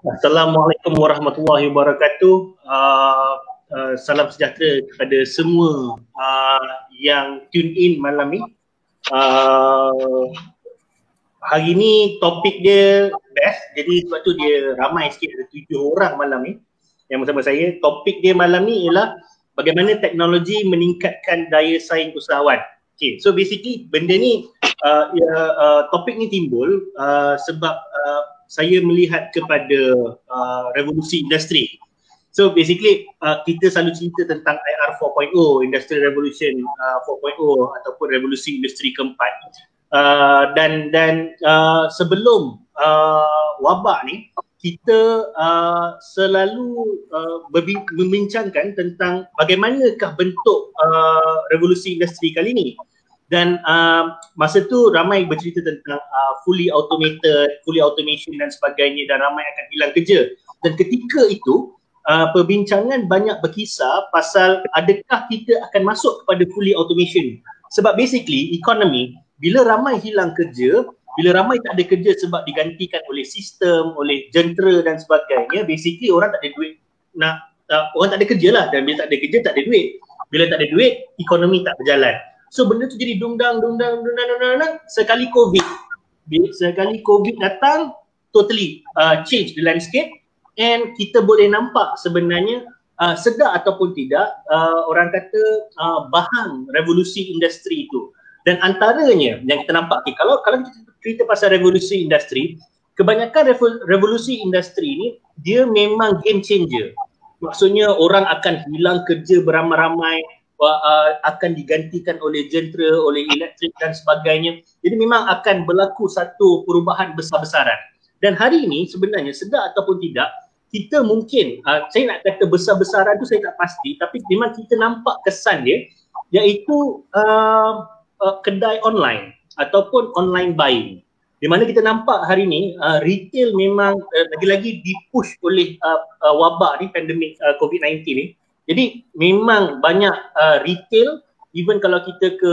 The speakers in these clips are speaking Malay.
Assalamualaikum warahmatullahi wabarakatuh. Uh, uh, salam sejahtera kepada semua uh, yang tune in malam ni. Uh, hari ni topik dia best. Jadi sebab tu dia ramai sikit ada tujuh orang malam ni yang bersama saya. Topik dia malam ni ialah bagaimana teknologi meningkatkan daya saing usahawan. Okay, so basically benda ni uh, ya, uh, topik ni timbul uh, sebab uh, saya melihat kepada uh, revolusi industri. So basically uh, kita selalu cerita tentang IR 4.0, Industrial Revolution uh, 4.0 ataupun revolusi industri keempat. Uh, dan dan uh, sebelum uh, wabak ni kita uh, selalu uh, membincangkan tentang bagaimanakah bentuk uh, revolusi industri kali ini dan uh, masa tu ramai bercerita tentang uh, fully automated, fully automation dan sebagainya dan ramai akan hilang kerja. Dan ketika itu uh, perbincangan banyak berkisar pasal adakah kita akan masuk kepada fully automation. Sebab basically economy bila ramai hilang kerja, bila ramai tak ada kerja sebab digantikan oleh sistem, oleh jentera dan sebagainya, basically orang tak ada duit nak uh, orang tak ada kerja lah dan bila tak ada kerja tak ada duit. Bila tak ada duit, ekonomi tak berjalan. So benda tu jadi dungdang, dungdang, dungdang, dungdang, dungdang. Sekali COVID. Sekali COVID datang, totally uh, change the landscape and kita boleh nampak sebenarnya uh, sedar ataupun tidak uh, orang kata uh, bahan revolusi industri itu. Dan antaranya yang kita nampak, okay, kalau kalau kita cerita pasal revolusi industri, kebanyakan revolusi industri ni dia memang game changer. Maksudnya orang akan hilang kerja beramai-ramai, uh, akan digantikan oleh jentera, oleh elektrik dan sebagainya. Jadi memang akan berlaku satu perubahan besar-besaran. Dan hari ini sebenarnya sedar ataupun tidak, kita mungkin, uh, saya nak kata besar-besaran tu saya tak pasti tapi memang kita nampak kesan dia iaitu uh, uh, kedai online ataupun online buying. Di mana kita nampak hari ini uh, retail memang uh, lagi-lagi dipush oleh uh, uh, wabak ni pandemik uh, COVID-19 ni jadi memang banyak uh, retail even kalau kita ke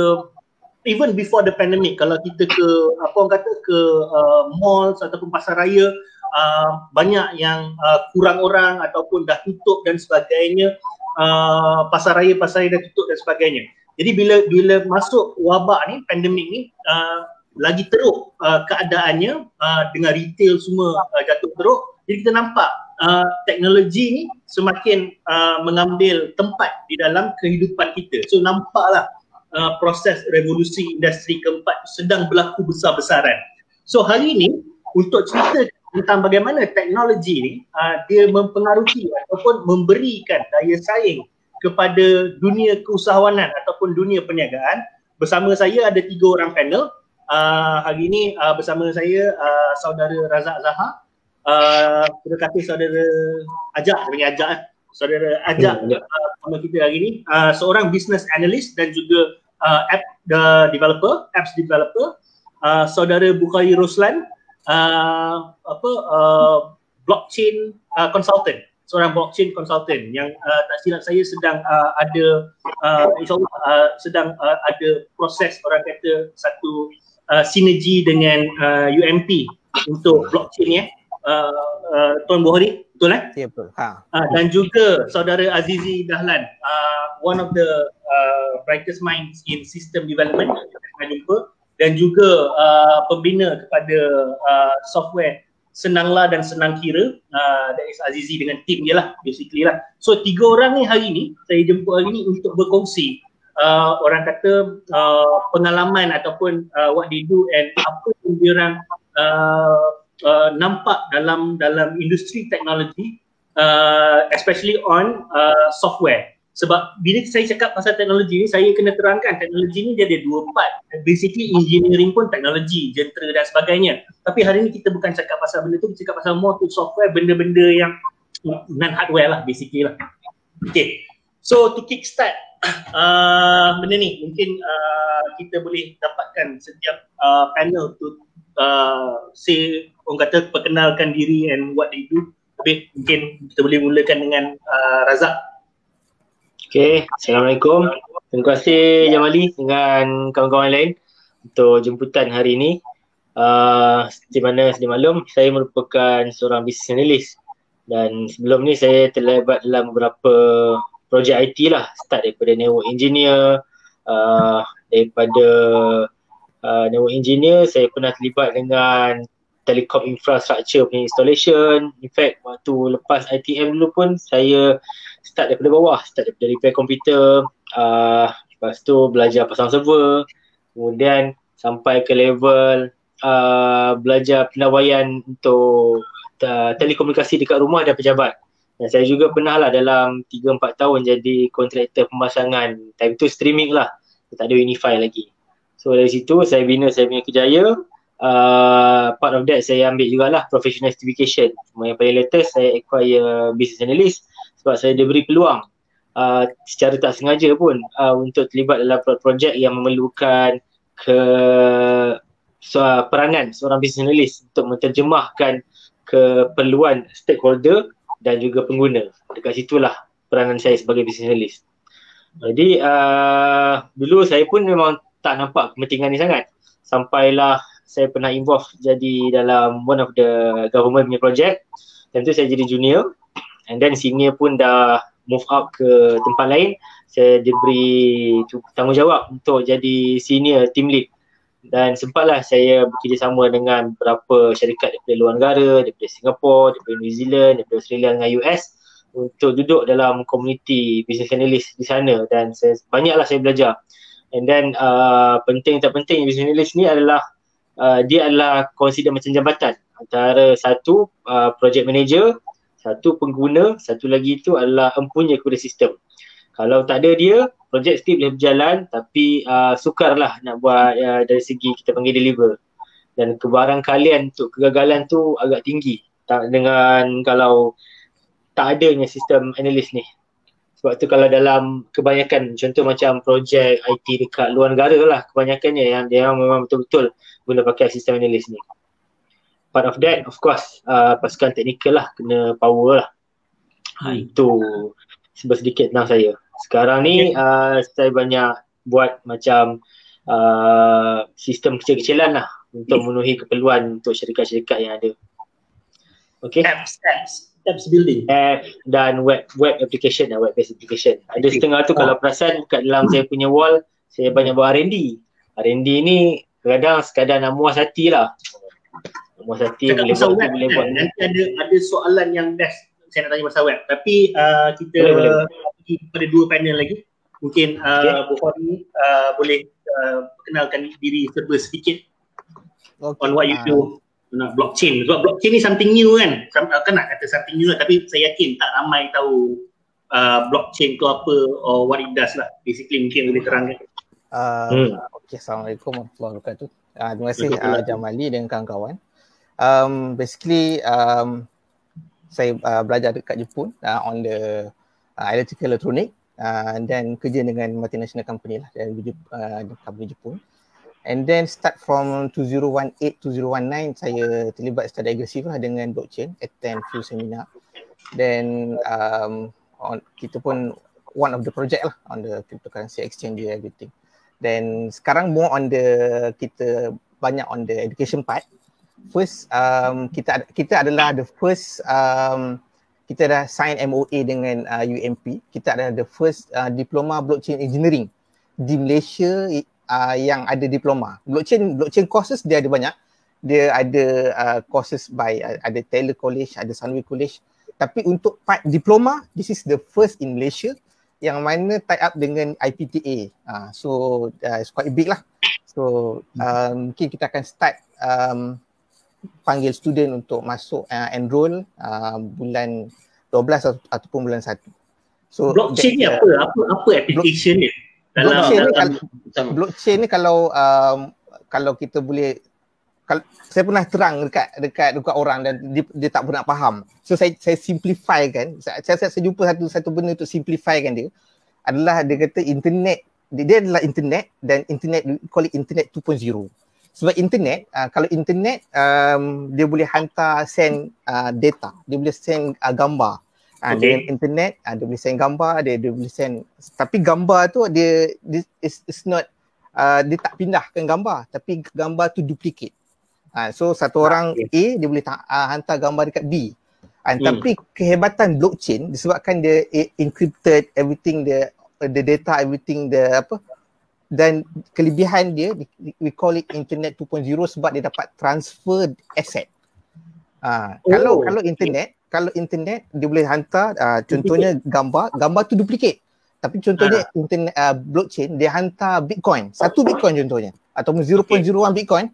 even before the pandemic kalau kita ke apa orang kata ke uh, malls ataupun pasar raya uh, banyak yang uh, kurang orang ataupun dah tutup dan sebagainya uh, pasar raya pasar raya dah tutup dan sebagainya. Jadi bila bila masuk wabak ni pandemik ni uh, lagi teruk uh, keadaannya uh, dengan retail semua uh, jatuh teruk jadi kita nampak uh, teknologi ni semakin uh, mengambil tempat di dalam kehidupan kita. So nampaklah uh, proses revolusi industri keempat sedang berlaku besar-besaran. So hari ini untuk cerita tentang bagaimana teknologi ni uh, dia mempengaruhi ataupun memberikan daya saing kepada dunia keusahawanan ataupun dunia perniagaan bersama saya ada tiga orang panel uh, hari ini uh, bersama saya uh, saudara Razak Zahar uh, terima kasih saudara Ajak, saya Ajak eh. Saudara Ajak ya, uh, kita hari ini uh, seorang business analyst dan juga uh, app the developer, apps developer. Uh, saudara Bukhari Roslan uh, apa uh, blockchain uh, consultant seorang blockchain consultant yang uh, tak silap saya sedang uh, ada uh, insyaallah uh, sedang uh, ada proses orang kata satu uh, sinergi dengan uh, UMP untuk blockchain ya uh, uh, Tuan Bukhari, betul eh? Ya betul. Ha. Uh, dan juga saudara Azizi Dahlan, uh, one of the uh, brightest minds in system development kita jumpa dan juga uh, pembina kepada uh, software Senanglah dan Senang Kira uh, that is Azizi dengan tim dia lah basically lah. So tiga orang ni hari ni saya jemput hari ni untuk berkongsi uh, orang kata uh, pengalaman ataupun uh, what they do and apa yang dia orang uh, uh, nampak dalam dalam industri teknologi uh, especially on uh, software. Sebab bila saya cakap pasal teknologi ni saya kena terangkan teknologi ni dia ada dua part. Basically engineering pun teknologi jentera dan sebagainya. Tapi hari ni kita bukan cakap pasal benda tu kita cakap pasal more to software benda-benda yang non hardware lah basically lah. Okay. So to kickstart uh, benda ni mungkin uh, kita boleh dapatkan setiap uh, panel to uh, say orang kata perkenalkan diri and what they do tapi mungkin kita boleh mulakan dengan uh, Razak. Okay, Assalamualaikum. Terima kasih Jamali dengan kawan-kawan lain untuk jemputan hari ini. Uh, seperti mana sedia maklum, saya merupakan seorang business analyst. Dan sebelum ni saya terlibat dalam beberapa projek IT lah. Start daripada network engineer, uh, daripada uh, network engineer saya pernah terlibat dengan telekom infrastructure punya installation. In fact, waktu lepas ITM dulu pun saya start daripada bawah, start daripada repair komputer, uh, lepas tu belajar pasang server, kemudian sampai ke level uh, belajar pendawaian untuk uh, telekomunikasi dekat rumah dan pejabat. Dan saya juga pernah lah dalam 3-4 tahun jadi kontraktor pemasangan. Time tu streaming lah. Tak ada Unify lagi. So dari situ saya bina saya punya kejaya. Uh, part of that saya ambil jugalah professional certification. Yang paling latest saya acquire business analyst sebab saya diberi peluang uh, secara tak sengaja pun uh, untuk terlibat dalam projek yang memerlukan ke so, peranan seorang business analyst untuk menterjemahkan keperluan stakeholder dan juga pengguna. Dekat situlah peranan saya sebagai business analyst. Jadi uh, dulu saya pun memang tak nampak kepentingan ni sangat. Sampailah saya pernah involve jadi dalam one of the government punya project. Tentu saya jadi junior and then senior pun dah move up ke tempat lain. Saya diberi tanggungjawab untuk jadi senior team lead dan sempatlah saya bekerjasama dengan beberapa syarikat daripada luar negara, daripada Singapura, daripada New Zealand, daripada Australia dengan US untuk duduk dalam komuniti business analyst di sana dan saya, banyaklah saya belajar. And then uh, penting tak penting business analyst ni adalah uh, dia adalah consider macam jambatan antara satu uh, project manager, satu pengguna, satu lagi itu adalah empunya kepada sistem. Kalau tak ada dia, projek still boleh berjalan tapi uh, sukarlah nak buat uh, dari segi kita panggil deliver. Dan kebaran kalian untuk kegagalan tu agak tinggi tak dengan kalau tak adanya sistem analis ni. Sebab tu kalau dalam kebanyakan contoh macam projek IT dekat luar negara lah kebanyakannya yang dia memang betul-betul guna pakai sistem analis ni. Part of that of course uh, pasukan teknikal lah kena power lah. Ha, itu sebab sedikit tentang saya. Sekarang ni uh, saya banyak buat macam uh, sistem kecil-kecilan lah untuk memenuhi keperluan untuk syarikat-syarikat yang ada. Okay. Apps, apps, apps building. App dan web web application dan web based application. Ada okay. setengah tu oh. kalau perasan kat dalam saya punya wall saya banyak buat R&D. R&D ni kadang sekadar nak muas hati lah. Muas hati boleh buat, web, boleh buat. Nanti ada ada soalan yang best saya nak tanya pasal web. Tapi uh, kita boleh, boleh lagi pada dua panel lagi. Mungkin uh, okay. Ni uh, boleh uh, perkenalkan diri serba sedikit okay. on what you do uh. blockchain. Sebab blockchain ni something new kan. Uh, kan nak kata something new lah tapi saya yakin tak ramai tahu uh, blockchain tu apa or what it does lah. Basically mungkin boleh terangkan. Uh, hmm. Okay, Assalamualaikum warahmatullahi wabarakatuh. Uh, terima kasih uh, Jamali dan kawan-kawan. Um, basically, um, saya uh, belajar dekat Jepun uh, on the uh, electrical electronic uh, dan kerja dengan multinational company lah dan uh, company Jepun. And then start from 2018 2019 saya terlibat secara agresif lah dengan blockchain, attend few seminar. Then um, on, kita pun one of the project lah on the cryptocurrency exchange and everything. Then sekarang more on the kita banyak on the education part. First um, kita kita adalah the first um, kita dah sign MOA dengan uh, UMP. Kita ada the first uh, diploma blockchain engineering di Malaysia uh, yang ada diploma. Blockchain blockchain courses dia ada banyak. Dia ada uh, courses by uh, ada Taylor College, ada Sunway College. Tapi untuk part diploma, this is the first in Malaysia yang mana tie up dengan IPTA. Uh, so uh, it's quite big lah. So um, mungkin kita akan start um, panggil student untuk masuk uh, enroll uh, bulan 12 atau, ataupun bulan 1. So blockchain ni apa? Apa apa application dia? Blockchain ni kalau blockchain ni kalau um, kalau kita boleh kalau saya pernah terang dekat dekat dekat orang dan dia, dia tak pernah faham. So saya saya simplify kan. Saya, saya saya jumpa satu satu benda untuk simplify kan dia adalah dia kata internet dia, dia adalah internet dan internet call it internet 2.0 sebab internet uh, kalau internet um, dia boleh hantar send uh, data dia boleh send uh, gambar uh, okay. dengan internet uh, dia boleh send gambar dia dia boleh send tapi gambar tu dia, dia is, is not uh, dia tak pindahkan gambar tapi gambar tu duplicate Uh, so satu orang A dia boleh ta- uh, hantar gambar dekat B. Uh, hmm. Tapi kehebatan blockchain disebabkan dia encrypted everything the the data everything the apa dan kelebihan dia we call it internet 2.0 sebab dia dapat transfer asset. Oh. kalau kalau internet kalau internet dia boleh hantar uh, contohnya gambar gambar tu duplicate tapi contohnya uh. internet uh, blockchain dia hantar bitcoin satu bitcoin contohnya ataupun 0.01 okay. bitcoin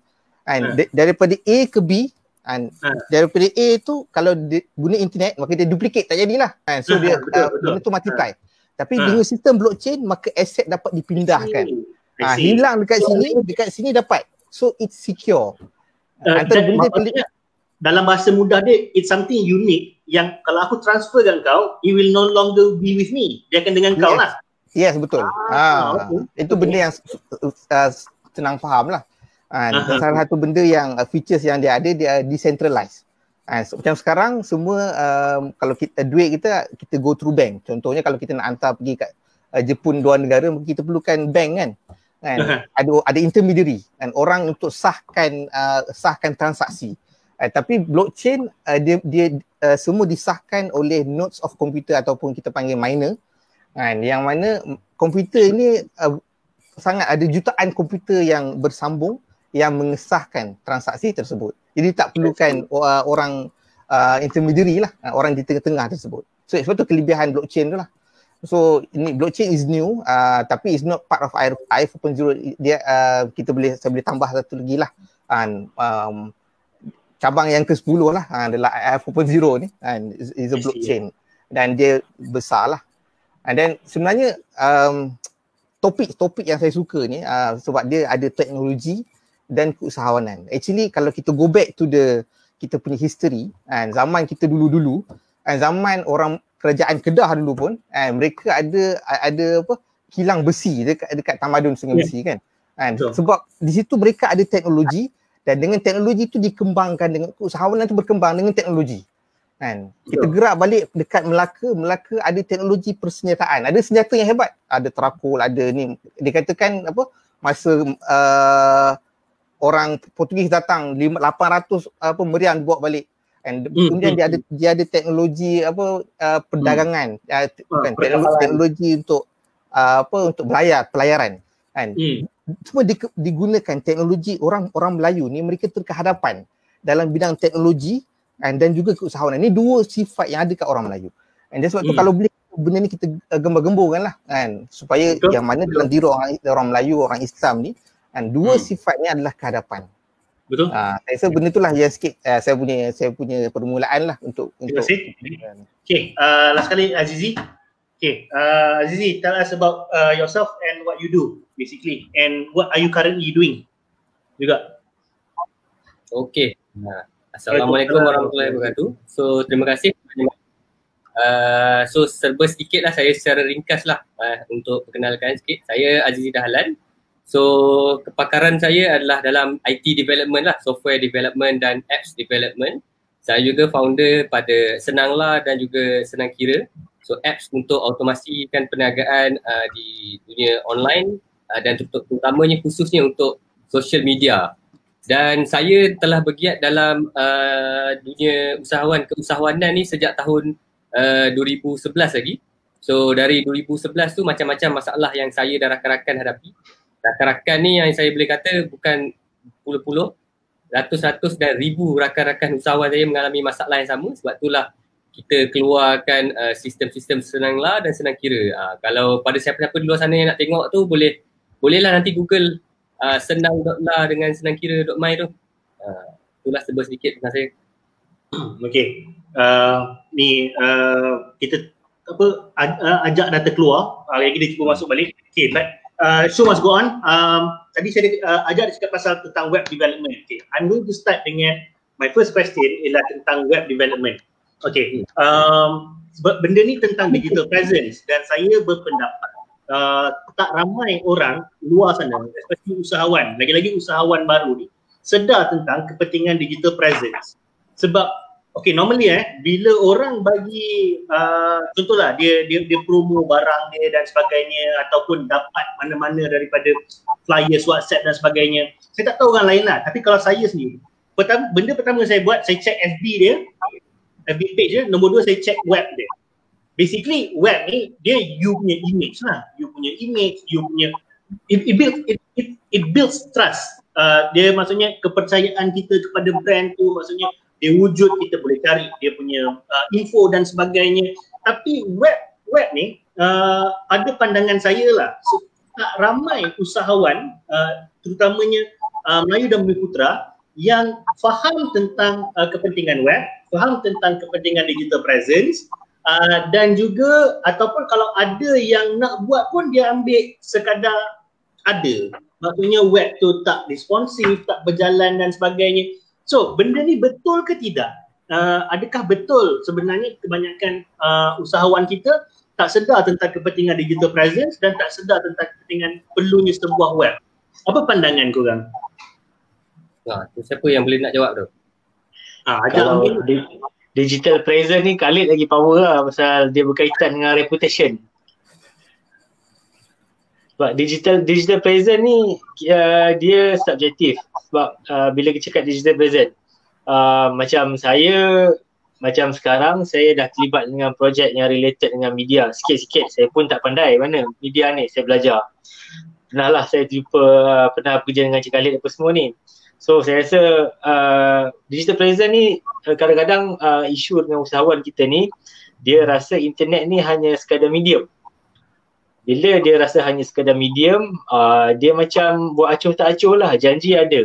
and uh. daripada A ke B and uh. daripada A tu kalau dia guna internet maka dia duplicate tak jadilah and so dia betul, uh, betul. benda tu multiply uh. tapi uh. dengan sistem blockchain maka aset dapat dipindahkan uh, hilang dekat sini dekat sini dapat so it's secure uh, antara benda maksudnya, dalam bahasa mudah dia it's something unique yang kalau aku transfer dengan kau it will no longer be with me. Dia akan dengan yes. kau lah. Yes betul. Ah, ah okay. itu benda yang uh, senang faham lah. Uh, uh-huh. salah satu benda yang uh, features yang dia ada dia decentralized. Uh, so, macam sekarang semua um, kalau kita duit kita kita go through bank. Contohnya kalau kita nak hantar pergi kat uh, Jepun dua negara kita perlukan bank kan? Kan? Ada ada intermediary. Kan orang untuk sahkan uh, sahkan transaksi Uh, tapi blockchain uh, dia dia uh, semua disahkan oleh nodes of computer ataupun kita panggil miner kan yang mana komputer ini uh, sangat ada jutaan komputer yang bersambung yang mengesahkan transaksi tersebut. Jadi tak perlukan uh, orang uh, intermediary lah, uh, orang di tengah-tengah tersebut. So sebab tu kelebihan blockchain tu lah. So ini blockchain is new uh, tapi is not part of IR 4.0 dia uh, kita boleh saya boleh tambah satu lagi lah. And, um, cabang yang ke-10 lah. Ha, adalah AI 4.0 ni. Kan is, is a blockchain. Dan dia besar lah. And then sebenarnya um, topik-topik yang saya suka ni uh, sebab dia ada teknologi dan keusahawanan. Actually kalau kita go back to the kita punya history kan zaman kita dulu-dulu kan zaman orang kerajaan Kedah dulu pun kan mereka ada ada apa kilang besi dekat dekat tamadun sungai yeah. besi kan. Kan so. sebab di situ mereka ada teknologi dan dengan teknologi itu dikembangkan dengan usahawan itu berkembang dengan teknologi. Kan? Kita gerak balik dekat Melaka. Melaka ada teknologi persenjataan ada senjata yang hebat. Ada terakul ada ni. Dikatakan apa? Masa uh, orang Portugis datang 800 apa meriam dibawa balik. And hmm, kemudian hmm, dia ada hmm. dia ada teknologi apa uh, perdagangan. Hmm. uh, kan teknologi, teknologi untuk uh, apa untuk belayar pelayaran kan hmm semua di, digunakan teknologi orang orang Melayu ni mereka terkehadapan dalam bidang teknologi and dan juga keusahawanan. Ini dua sifat yang ada kat orang Melayu. And that's sebab hmm. tu kalau boleh benda ni kita uh, gembar-gemburkan lah kan supaya Betul. yang mana dalam diri orang, orang Melayu, orang Islam ni kan dua hmm. sifat ni adalah kehadapan. Betul. Ah, uh, saya rasa benda itulah yang sikit uh, saya punya saya punya permulaan lah untuk Terima kasih. untuk Okay, uh, last kali Azizi. Okay, uh, Azizi, tell us about uh, yourself and what you do basically and what are you currently doing juga. Okay, nah, Assalamualaikum warahmatullahi wabarakatuh. So, terima kasih. Uh, so, serba sedikit lah saya secara ringkas lah uh, untuk perkenalkan sikit. Saya Azizi Dahlan. So, kepakaran saya adalah dalam IT development lah, software development dan apps development. Saya juga founder pada Senanglah dan juga Senang Kira So apps untuk automasikan perniagaan uh, di dunia online uh, dan terutamanya khususnya untuk social media. Dan saya telah bergiat dalam uh, dunia usahawan keusahawanan ni sejak tahun uh, 2011 lagi. So dari 2011 tu macam-macam masalah yang saya dan rakan-rakan hadapi. Rakan-rakan ni yang saya boleh kata bukan puluh-puluh, ratus-ratus dan ribu rakan-rakan usahawan saya mengalami masalah yang sama sebab itulah kita keluarkan uh, sistem-sistem senang lah dan senang kira. Uh, kalau pada siapa-siapa di luar sana yang nak tengok tu boleh bolehlah nanti Google uh, senang.la dengan senang kira.my tu. Uh, itulah sebab sedikit tentang saya. Okay. Uh, ni uh, kita apa uh, ajak data keluar. Uh, lagi dia cuba masuk balik. Okay, but uh, show must go on. Um, tadi saya uh, ajak dia cakap pasal tentang web development. Okay. I'm going to start dengan my first question ialah tentang web development. Okay, um, benda ni tentang digital presence dan saya berpendapat uh, tak ramai orang luar sana, especially usahawan, lagi-lagi usahawan baru ni, sedar tentang kepentingan digital presence. Sebab, okay, normally eh, bila orang bagi, uh, contohlah dia, dia dia promo barang dia dan sebagainya ataupun dapat mana-mana daripada flyers WhatsApp dan sebagainya, saya tak tahu orang lain lah, tapi kalau saya sendiri, pertama, benda pertama saya buat, saya check FB dia, FB page dia, nombor dua saya check web dia. Basically web ni dia you punya image lah, you punya image, you punya it, it build it, it, it builds trust. Uh, dia maksudnya kepercayaan kita kepada brand tu maksudnya dia wujud kita boleh cari dia punya uh, info dan sebagainya. Tapi web web ni uh, ada pandangan saya lah so, tak ramai usahawan uh, terutamanya uh, Melayu dan Bumi Putra yang faham tentang uh, kepentingan web, faham tentang kepentingan digital presence uh, dan juga ataupun kalau ada yang nak buat pun dia ambil sekadar ada. Maksudnya web tu tak responsif, tak berjalan dan sebagainya. So benda ni betul ke tidak? Uh, adakah betul sebenarnya kebanyakan uh, usahawan kita tak sedar tentang kepentingan digital presence dan tak sedar tentang kepentingan perlunya sebuah web? Apa pandangan korang? Ha, tu siapa yang boleh nak jawab tu? Ha, Kalau di, digital presence ni Khalid lagi power lah pasal dia berkaitan dengan reputation. Sebab digital digital present ni uh, dia subjektif sebab uh, bila kita cakap digital present uh, macam saya macam sekarang saya dah terlibat dengan projek yang related dengan media sikit-sikit saya pun tak pandai mana media ni saya belajar pernah lah saya jumpa uh, pernah kerja dengan Cik Khalid apa semua ni. So saya rasa uh, digital present ni uh, kadang-kadang uh, isu dengan usahawan kita ni dia rasa internet ni hanya sekadar medium. Bila dia rasa hanya sekadar medium, uh, dia macam buat acuh tak acuh lah, janji ada.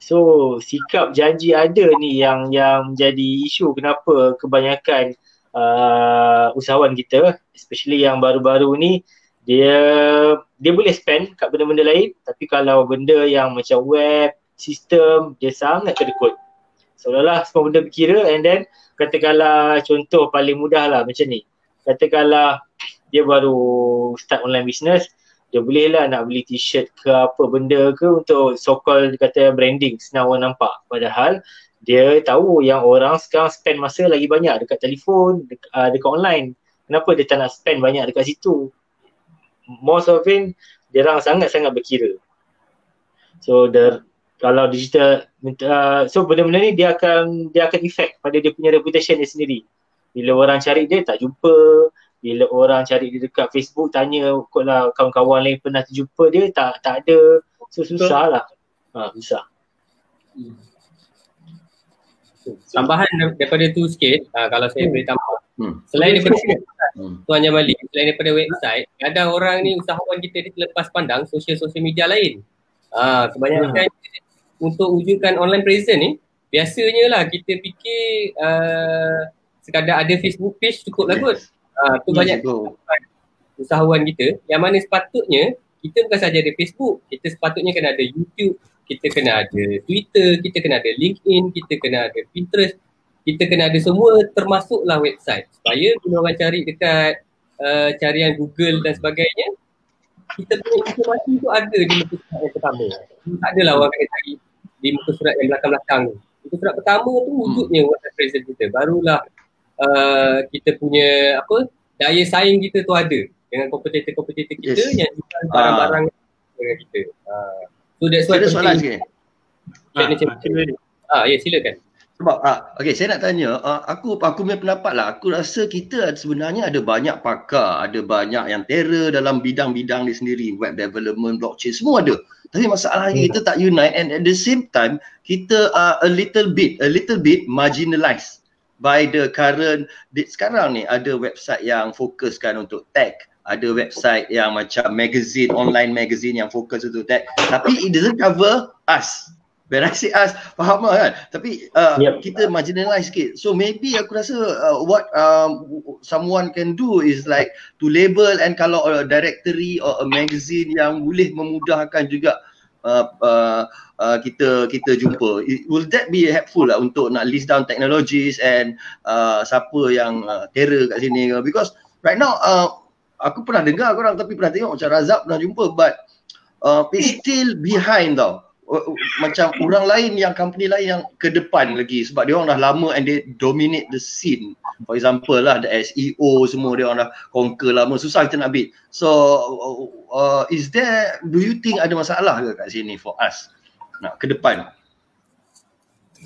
So sikap janji ada ni yang yang jadi isu kenapa kebanyakan uh, usahawan kita, especially yang baru-baru ni dia dia boleh spend kat benda-benda lain tapi kalau benda yang macam web, sistem dia sangat kedekut. Seolah-olah semua benda berkira and then katakanlah contoh paling mudah lah macam ni. Katakanlah dia baru start online business, dia boleh lah nak beli t-shirt ke apa benda ke untuk so called kata branding senang orang nampak. Padahal dia tahu yang orang sekarang spend masa lagi banyak dekat telefon, dekat, uh, dekat online. Kenapa dia tak nak spend banyak dekat situ? most of it dia orang sangat-sangat berkira. So the kalau digital uh, so benda-benda ni dia akan dia akan effect pada dia punya reputation dia sendiri. Bila orang cari dia tak jumpa, bila orang cari dia dekat Facebook tanya kau lah kawan-kawan lain pernah terjumpa dia tak tak ada. So susah lah. Ha, susah. Hmm. Tambahan daripada tu sikit, uh, kalau saya boleh tambah. Hmm. Selain daripada hmm. Tuan Jamali, selain daripada website, ada orang ni usahawan kita ni terlepas pandang sosial-sosial media lain. Ah, kebanyakan hmm. Untuk wujudkan online presence ni, biasanya lah kita fikir uh, sekadar ada Facebook page cukup lah kot. Ah, tu yes, banyak usahawan kita yang mana sepatutnya kita bukan saja ada Facebook, kita sepatutnya kena ada YouTube, kita kena ada Twitter, kita kena ada LinkedIn, kita kena ada Pinterest, kita kena ada semua termasuklah website supaya bila orang cari dekat uh, carian Google dan sebagainya kita punya informasi tu ada di muka yang pertama. Tak adalah orang kena cari di muka surat yang belakang-belakang tu. Muka surat pertama tu hmm. wujudnya hmm. WhatsApp present kita. Barulah uh, kita punya apa daya saing kita tu ada dengan kompetitor-kompetitor kita yes. yang jual barang-barang uh. dengan kita. Uh. So that's why soalan sikit. Ah, ah, ya silakan. Sebab ah, okay, saya nak tanya, ah, aku aku punya pendapat lah, aku rasa kita sebenarnya ada banyak pakar, ada banyak yang terror dalam bidang-bidang ni sendiri, web development, blockchain, semua ada. Tapi masalahnya hmm. kita tak unite and at the same time, kita uh, a little bit, a little bit marginalized by the current, sekarang ni ada website yang fokuskan untuk tech, ada website yang macam magazine, online magazine yang fokus untuk tech, tapi it doesn't cover us When I say us, faham lah kan? Tapi uh, yep. kita marginalize sikit. So maybe aku rasa uh, what um, someone can do is like to label and kalau a directory or a magazine yang boleh memudahkan juga uh, uh, uh, kita kita jumpa. It, will that be helpful lah untuk nak list down technologies and uh, siapa yang uh, terror kat sini? Because right now uh, aku pernah dengar korang tapi pernah tengok macam Razak pernah jumpa but uh, it's still behind tau macam orang lain yang company lain yang ke depan lagi sebab dia orang dah lama and they dominate the scene for example lah the SEO semua dia orang dah conquer lama susah kita nak beat so uh, is there do you think ada masalah ke kat sini for us nak ke depan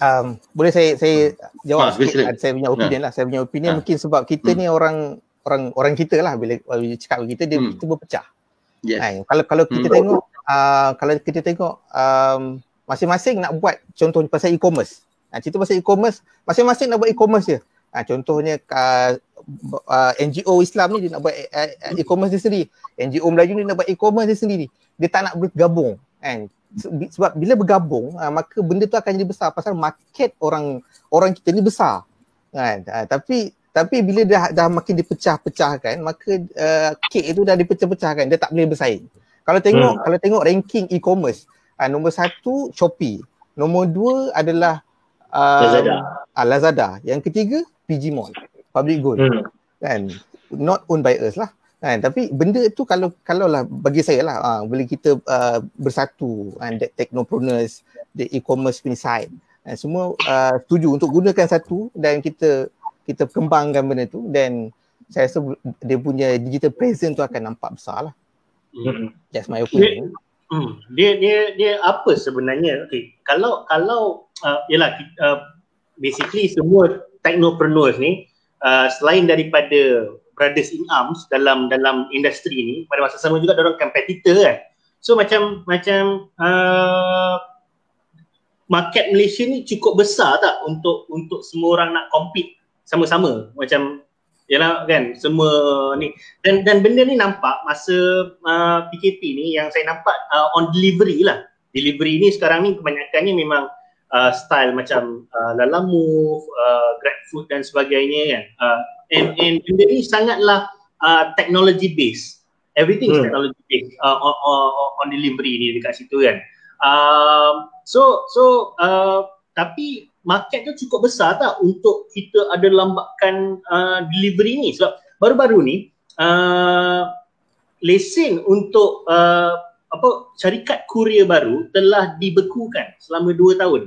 um, boleh saya saya jawab Ha, sikit sila. uh, saya punya opinion lah. Saya punya opinion Ha. mungkin sebab kita Hmm. ni orang orang orang kita lah bila, bila cakap kita dia Hmm. kita berpecah. Yes. Kan? Kalau kalau kita Hmm. tengok uh, kalau kita tengok um, masing-masing nak buat contoh pasal e-commerce. Ha, cerita pasal e-commerce, masing-masing nak buat e-commerce je. Ha, contohnya uh, NGO Islam ni dia nak buat uh, uh, e-commerce dia sendiri. NGO Melayu ni nak buat e-commerce dia sendiri. Dia tak nak bergabung. Kan? Se- Sebab bila bergabung, uh, maka benda tu akan jadi besar pasal market orang orang kita ni besar. Kan? Uh, tapi tapi bila dah dah makin dipecah-pecahkan, maka uh, kek itu dah dipecah-pecahkan, dia tak boleh bersaing. Kalau tengok Hmm. kalau tengok ranking e-commerce, uh, nombor satu Shopee, nombor dua adalah uh, Lazada. Uh, Lazada. Yang ketiga PG Mall, Public Gold Hmm. kan not owned by us lah kan tapi benda tu kalau kalau lah bagi saya lah uh, boleh kita uh, bersatu and uh, technopreneurs the e-commerce punya side dan semua uh, setuju untuk gunakan satu dan kita kita kembangkan benda tu dan saya rasa dia punya digital presence tu akan nampak besar lah Hmm. that's my opinion Hmm. Dia dia dia apa sebenarnya? Okay. Kalau kalau uh, yalah uh, basically semua technopreneurs ni uh, selain daripada brothers in arms dalam dalam industri ni pada masa sama juga orang competitor kan. So macam macam uh, market Malaysia ni cukup besar tak untuk untuk semua orang nak compete sama-sama macam yalah kan semua ni. Dan dan benda ni nampak masa uh, PKP ni yang saya nampak uh, on delivery lah. Delivery ni sekarang ni kebanyakannya memang uh, style macam uh, Lala Move, uh, GrabFood dan sebagainya kan. Uh, and, and benda ni sangatlah uh, technology based. Everything is Hmm. technology based uh, on, on, on delivery ni dekat situ kan. Uh, so so uh, tapi market tu cukup besar tak untuk kita ada lambakan uh, delivery ni sebab baru-baru ni uh, lesen untuk uh, apa syarikat kurier baru telah dibekukan selama 2 tahun.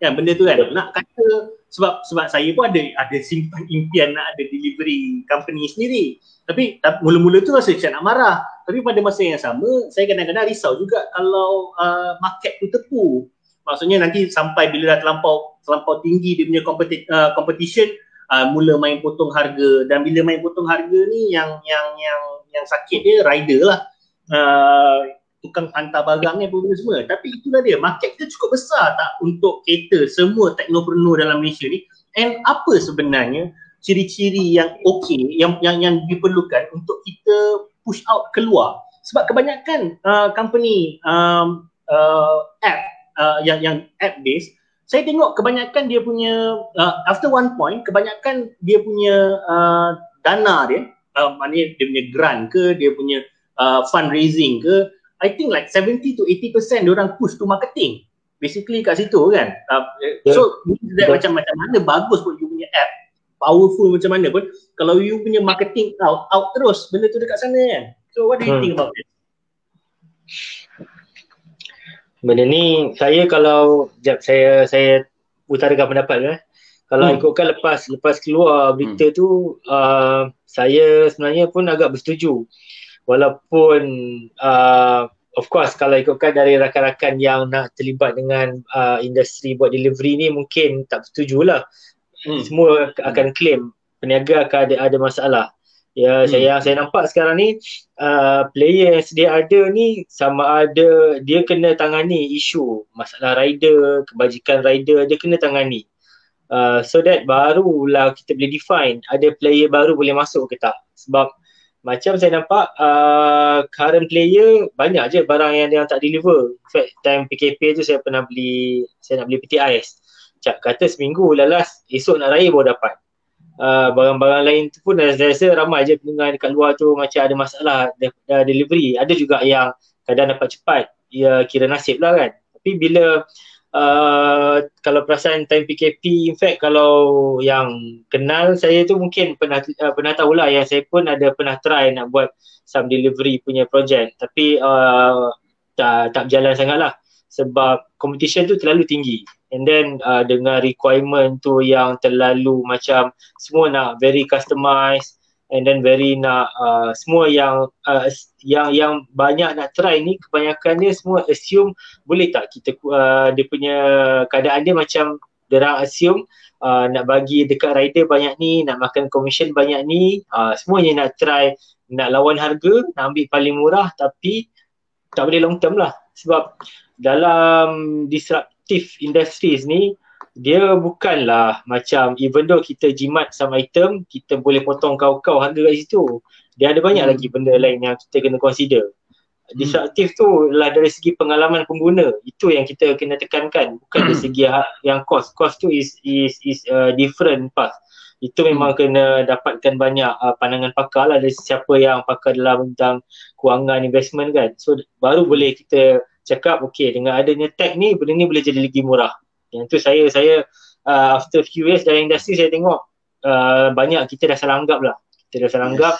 Kan benda tu kan nak kata sebab sebab saya pun ada ada simpan impian nak ada delivery company sendiri. Tapi ta- mula-mula tu rasa macam nak marah. Tapi pada masa yang sama saya kadang-kadang risau juga kalau uh, market tu tepu. Maksudnya nanti sampai bila dah terlampau terlampau tinggi dia punya competi- uh, competition uh, mula main potong harga dan bila main potong harga ni yang yang yang yang sakit dia rider lah. Uh, tukang hantar barang ni apa semua. Tapi itulah dia, market kita cukup besar tak untuk cater semua teknopreneur dalam Malaysia ni. And apa sebenarnya ciri-ciri yang okey, yang yang yang diperlukan untuk kita push out keluar. Sebab kebanyakan uh, company um, uh, app uh, yang yang app based, saya tengok kebanyakan dia punya uh, after one point kebanyakan dia punya uh, dana dia, uh, maknanya dia punya grant ke, dia punya uh, fundraising ke, I think like 70 to 80% dia orang push to marketing. Basically kat situ kan. Uh, so means that macam macam mana bagus pun you punya app powerful macam mana pun kalau you punya marketing out out terus benda tu dekat sana kan. So what do you Hmm. think about it? Benda ni saya kalau jap saya saya utarakan pendapat eh. Kalau Hmm. ikutkan lepas lepas keluar berita tu uh, saya sebenarnya pun agak bersetuju. Walaupun uh, of course kalau ikutkan dari rakan-rakan yang nak terlibat dengan uh, industri buat delivery ni mungkin tak bersetuju lah. Hmm. Semua akan claim peniaga akan ada ada masalah. Ya, Hmm. saya yang saya nampak sekarang ni uh, player yang sedia ada ni sama ada dia kena tangani isu masalah rider, kebajikan rider dia kena tangani. Uh, so that barulah kita boleh define ada player baru boleh masuk ke tak. Sebab macam saya nampak uh, current player banyak je barang yang dia tak deliver. In fact time PKP tu saya pernah beli saya nak beli peti ais. Cak kata seminggu lalas esok nak raya baru dapat. Uh, barang-barang lain tu pun saya rasa ramai je pendengar dekat luar tu macam ada masalah dah delivery. Ada juga yang kadang dapat cepat. Ya kira nasib lah kan. Tapi bila uh, kalau perasan time PKP in fact kalau yang kenal saya tu mungkin pernah uh, pernah tahulah yang saya pun ada pernah try nak buat some delivery punya project tapi uh, tak tak berjalan sangat lah sebab competition tu terlalu tinggi and then uh, dengan requirement tu yang terlalu macam semua nak very customized and then very nak uh, semua yang uh, yang yang banyak nak try ni kebanyakan dia semua assume boleh tak kita uh, dia punya keadaan dia macam Diorang assume uh, nak bagi dekat rider banyak ni, nak makan commission banyak ni, uh, semuanya nak try nak lawan harga, nak ambil paling murah tapi tak boleh long term lah. Sebab dalam disruptive industries ni, dia bukanlah macam even though kita jimat some item, kita boleh potong kau-kau harga kat situ. Dia ada banyak hmm. lagi benda lain yang kita kena consider. Hmm. Disruptive tu lah dari segi pengalaman pengguna. Itu yang kita kena tekankan. Bukan dari hmm. segi ha- yang cost. Cost tu is is is uh, different path. Itu memang hmm. kena dapatkan banyak uh, pandangan pakar lah dari siapa yang pakar dalam tentang kewangan investment kan. So baru boleh kita cakap okay dengan adanya tech ni benda ni boleh jadi lagi murah. Yang tu saya saya uh, after few years dalam industri saya tengok uh, banyak kita dah salah anggap lah. Kita dah salah yes. anggap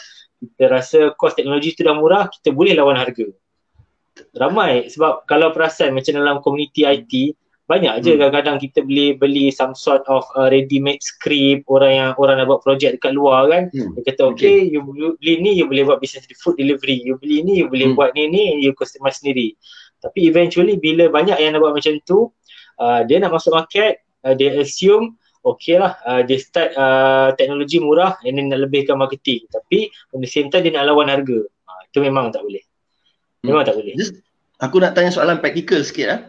kita rasa kos teknologi tu dah murah, kita boleh lawan harga. Ramai sebab kalau perasan macam dalam komuniti IT, banyak je hmm. kadang-kadang kita beli beli some sort of uh, ready made script orang yang orang nak buat projek dekat luar kan. Hmm. Dia kata okay, okay, you beli ni you boleh buat business food delivery, you beli ni you boleh hmm. buat ni ni you customize sendiri. Tapi eventually bila banyak yang nak buat macam tu, uh, dia nak masuk market, uh, dia assume okay lah uh, dia start uh, teknologi murah and then nak lebihkan marketing tapi on the same time dia nak lawan harga uh, itu memang tak boleh memang hmm. tak boleh Just, aku nak tanya soalan practical sikit lah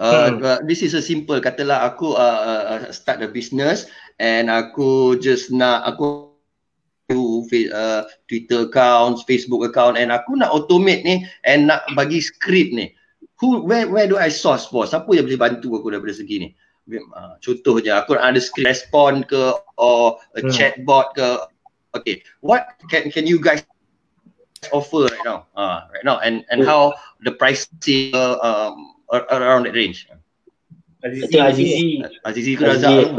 Uh, hmm. this is a simple katalah aku uh, uh, start a business and aku just nak aku uh, Twitter account, Facebook account and aku nak automate ni and nak bagi script ni. Who where where do I source for? Siapa yang boleh bantu aku daripada segi ni? uh, contohnya aku nak ada script respond ke or a hmm. chatbot ke? Okay what can can you guys offer right now? Uh, right now and and hmm. how the pricing uh, um, around that range? Azizi. Azizi. Azizi ke Razak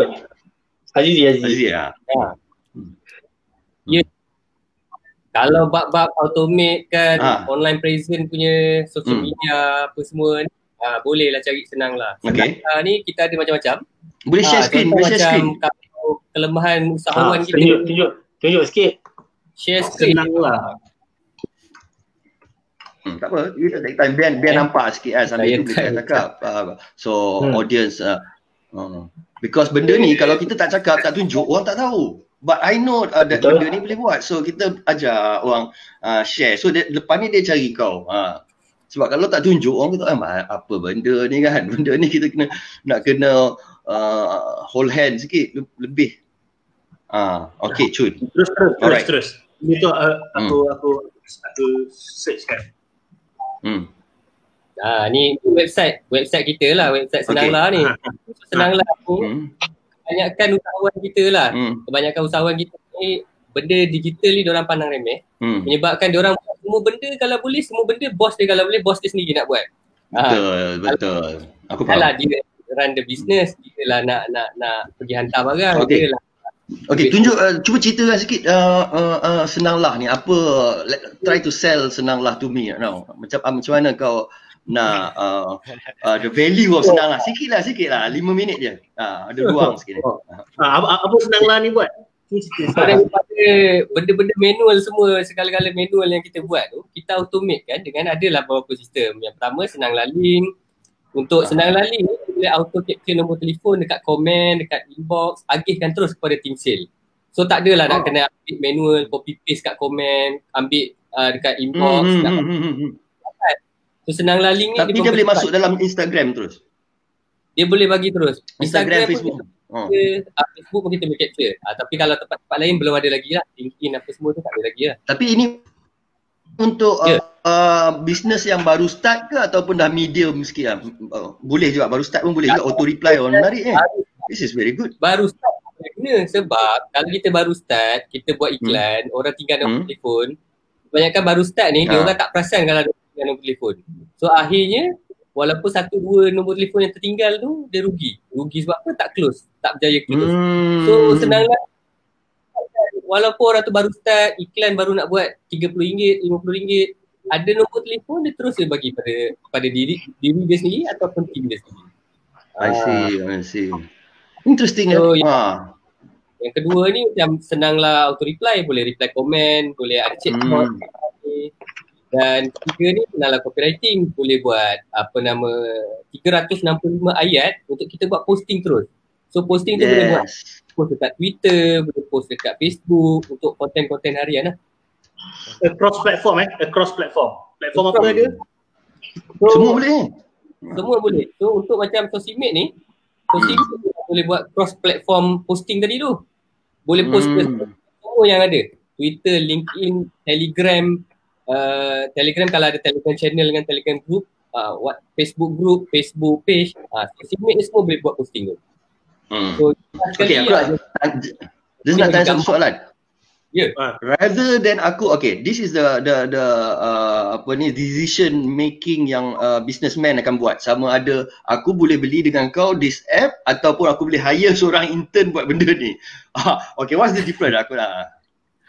Azizi Azizi. Azizi ya ya kalau bab-bab automate kan ha. online present punya social hmm. media apa semua ni uh, boleh lah cari senang lah. Okay. Uh, ni kita ada macam-macam. Boleh share uh, screen, boleh share screen. Kalau kelemahan usahawan uh, kita. Tunjuk, tunjuk, tunjuk sikit. Share screen. Senang lah. Hmm, tak apa, you take time. Biar, biar eh? nampak sikit kan sambil tu kita cakap. Uh, so, hmm. audience. Uh, uh, because benda ni kalau kita tak cakap, tak tunjuk, orang tak tahu. But I know uh, that benda ni boleh buat. So, kita ajar orang uh, share. So, dia, lepas ni dia cari kau. Uh, sebab kalau tak tunjuk orang kata ah, apa benda ni kan. Benda ni kita kena nak kena uh, hold hand sikit lebih. Ah, okay, cun. Terus terus Alright. terus. Ini tu uh, aku, hmm. aku aku search kan. Hmm. Ah, ni website, website kita lah, website Senanglah okay. ni. Senanglah aku. Hmm. Kebanyakan usahawan kita lah. Hmm. Kebanyakan usahawan kita ni benda digital ni orang pandang remeh hmm. menyebabkan orang buat semua benda kalau boleh semua benda bos dia kalau boleh bos dia sendiri nak buat betul ha. betul aku faham kalau dia run the business dia lah nak nak nak pergi hantar barang okay. dia lah Okey, tunjuk uh, cuba ceritakan sikit uh, uh, uh, senanglah ni apa let, try to sell senanglah to me now. Macam uh, macam mana kau nak uh, uh, the value of senanglah sikitlah sikitlah 5 minit je. uh, ada ruang sikit. Uh, apa, apa senanglah ni buat? daripada benda-benda manual semua segala-gala manual yang kita buat tu kita automate kan dengan adalah beberapa sistem. Yang pertama senang lalin untuk senang lalin boleh auto capture nombor telefon dekat komen dekat inbox agihkan terus kepada team sale. So tak adalah nak kena ambil manual copy paste kat komen ambil uh, dekat inbox hmm, hmm, hmm, hmm. So senang lalin ni tapi dia, dia boleh masuk dalam Instagram terus dia boleh bagi terus Instagram, Instagram Facebook Oh. uh, Facebook pun kita boleh capture. Uh, tapi kalau tempat-tempat lain belum ada lagi lah. LinkedIn apa semua tu tak ada lagi lah. Tapi ini untuk yeah. uh, uh, business yang baru start ke ataupun dah medium sikit lah? Uh, boleh juga baru start pun boleh juga auto reply orang menarik eh. This is very good. Baru start kena sebab kalau kita baru start, kita buat hmm. iklan, hmm. orang tinggal nombor hmm. telefon. Kebanyakan baru start ni, ha. dia orang tak perasan kalau nombor telefon. So akhirnya walaupun satu dua nombor telefon yang tertinggal tu dia rugi. Rugi sebab apa? Tak close, tak berjaya close. Hmm. So senanglah walaupun orang tu baru start, iklan baru nak buat RM30, RM50, ada nombor telefon dia terus dia bagi pada pada diri diri dia sendiri ataupun tim dia sendiri. I see, I see. Interesting so, ya. Yang, yang kedua ni macam senanglah auto reply, boleh reply komen, boleh ada chat hmm. Dan ketiga ni kenalah copywriting boleh buat apa nama 365 ayat untuk kita buat posting terus. So posting tu boleh buat post dekat Twitter, boleh post dekat Facebook untuk konten-konten harian lah. Across platform eh, across platform. Platform apa dia? So, semua boleh. Semua boleh. So untuk macam Sosimate ni, Sosimate hmm. boleh buat cross platform posting tadi tu. Boleh post hmm. semua yang ada. Twitter, LinkedIn, Telegram, uh, Telegram kalau ada Telegram channel dengan Telegram group, uh, what Facebook group, Facebook page, uh, Sosimate ni semua boleh buat posting tu. Hmm. So, okay, aku nak, dia nak tanya satu soalan. Yeah. Uh, rather than aku, okay, this is the the the uh, apa ni decision making yang uh, businessman akan buat. Sama ada aku boleh beli dengan kau this app ataupun aku boleh hire seorang intern buat benda ni. okay, what's the difference aku nak?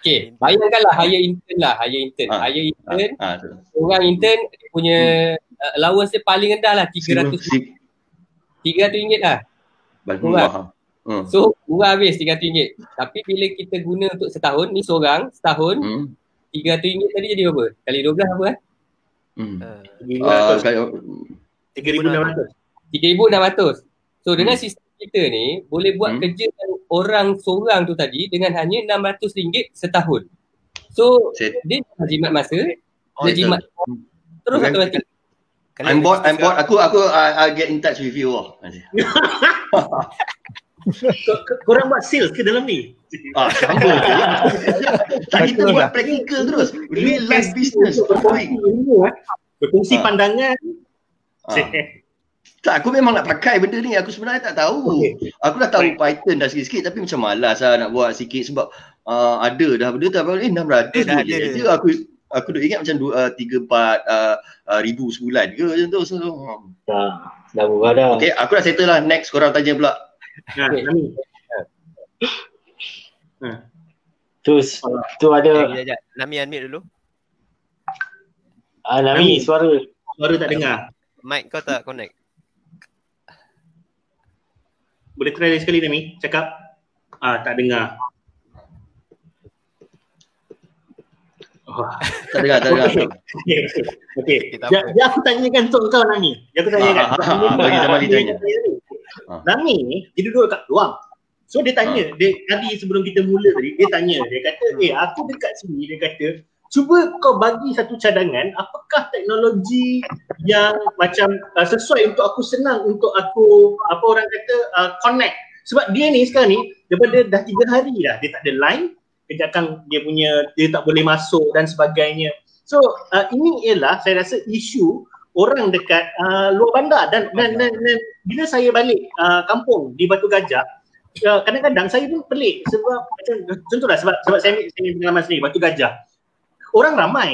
Okay, bayangkanlah hire intern lah, hire intern. Ha. Hire intern, ha. Ha. orang intern dia punya hmm. uh, allowance dia paling rendah lah, 300 RM300 lah. Bagus. Hmm. So murah habis RM300. Tapi bila kita guna untuk setahun, ni seorang setahun, hmm. RM300 tadi jadi berapa? Kali 12 apa eh? Hmm. Uh, RM3,600. RM3,600. So hmm. dengan sistem kita ni boleh buat hmm. kerja orang seorang tu tadi dengan hanya RM600 setahun. So Set. dia jimat masa, oh, dia jimat terus okay. automatik. I'm bored, I'm bored. Aku, aku, I, I get in touch with you. Oh. Korang buat sales ke dalam ni? Ah, sama je. kita buat practical terus. Real life business. Berfungsi ah. pandangan. Ah. Tak, aku memang nak pakai benda ni. Aku sebenarnya tak tahu. Okay. Aku dah tahu Python dah sikit-sikit tapi macam malas lah nak buat sikit sebab uh, ada dah benda tu. Eh, 600 je. je. Aku aku duk ingat macam 2, 3, 4 uh, uh, ribu sebulan ke macam tu. So, dah, dah murah dah. Okay, aku dah settle lah. Next korang tanya pula. Ha, Nami. Ha. Terus tu ada eh, jap, Nami unmute dulu. Ah Nami, Nami suara suara tak dengar. Mic kau tak connect. Boleh try sekali Nami, cakap. Ah tak dengar. Oh. tak dengar, tak dengar. Okey. Okey. Okay. Dia aku tanyakan untuk kau Nami. Dia aku tanyakan. Ah, ah, ah, bagi dia tanya. Nami ni dia duduk dekat luar. So dia tanya, dia tadi sebelum kita mula tadi, dia tanya, dia kata, "Eh, aku dekat sini." Dia kata, "Cuba kau bagi satu cadangan, apakah teknologi yang macam uh, sesuai untuk aku senang untuk aku apa orang kata uh, connect." Sebab dia ni sekarang ni daripada dah tiga hari dah dia tak ada line, kejapkan dia punya dia tak boleh masuk dan sebagainya. So uh, ini ialah saya rasa isu orang dekat uh, luar bandar dan dan, dan dan bila saya balik uh, kampung di Batu Gajah uh, kadang-kadang saya pun pelik sebab macam contohlah sebab sebab saya saya pengalaman sendiri Batu Gajah orang ramai.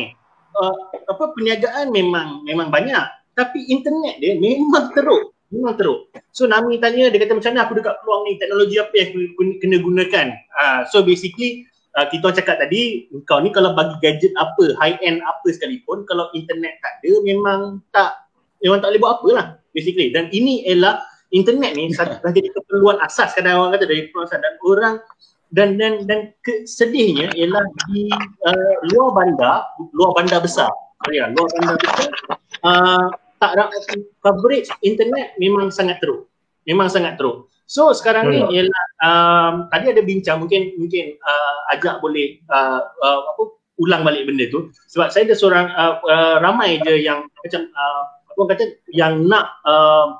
Uh, apa perniagaan memang memang banyak. Tapi internet dia memang teruk. Memang teruk. So Nami tanya dia kata macam mana aku dekat peluang ni? Teknologi apa yang aku kena gunakan? Uh, so basically uh, kita cakap tadi kau ni kalau bagi gadget apa high end apa sekalipun kalau internet tak ada memang tak memang tak boleh buat apa lah basically. Dan ini ialah internet ni dah jadi keperluan asas kadang orang kata dari perusahaan dan orang dan dan dan sedihnya ialah di uh, luar bandar luar bandar besar. Ya luar bandar besar uh, tak coverage internet memang sangat teruk. Memang sangat teruk. So sekarang ni ialah um, tadi ada bincang mungkin mungkin uh, ajak boleh uh, uh, apa ulang balik benda tu. Sebab saya ada seorang uh, uh, ramai je yang macam uh, apa kata yang nak uh,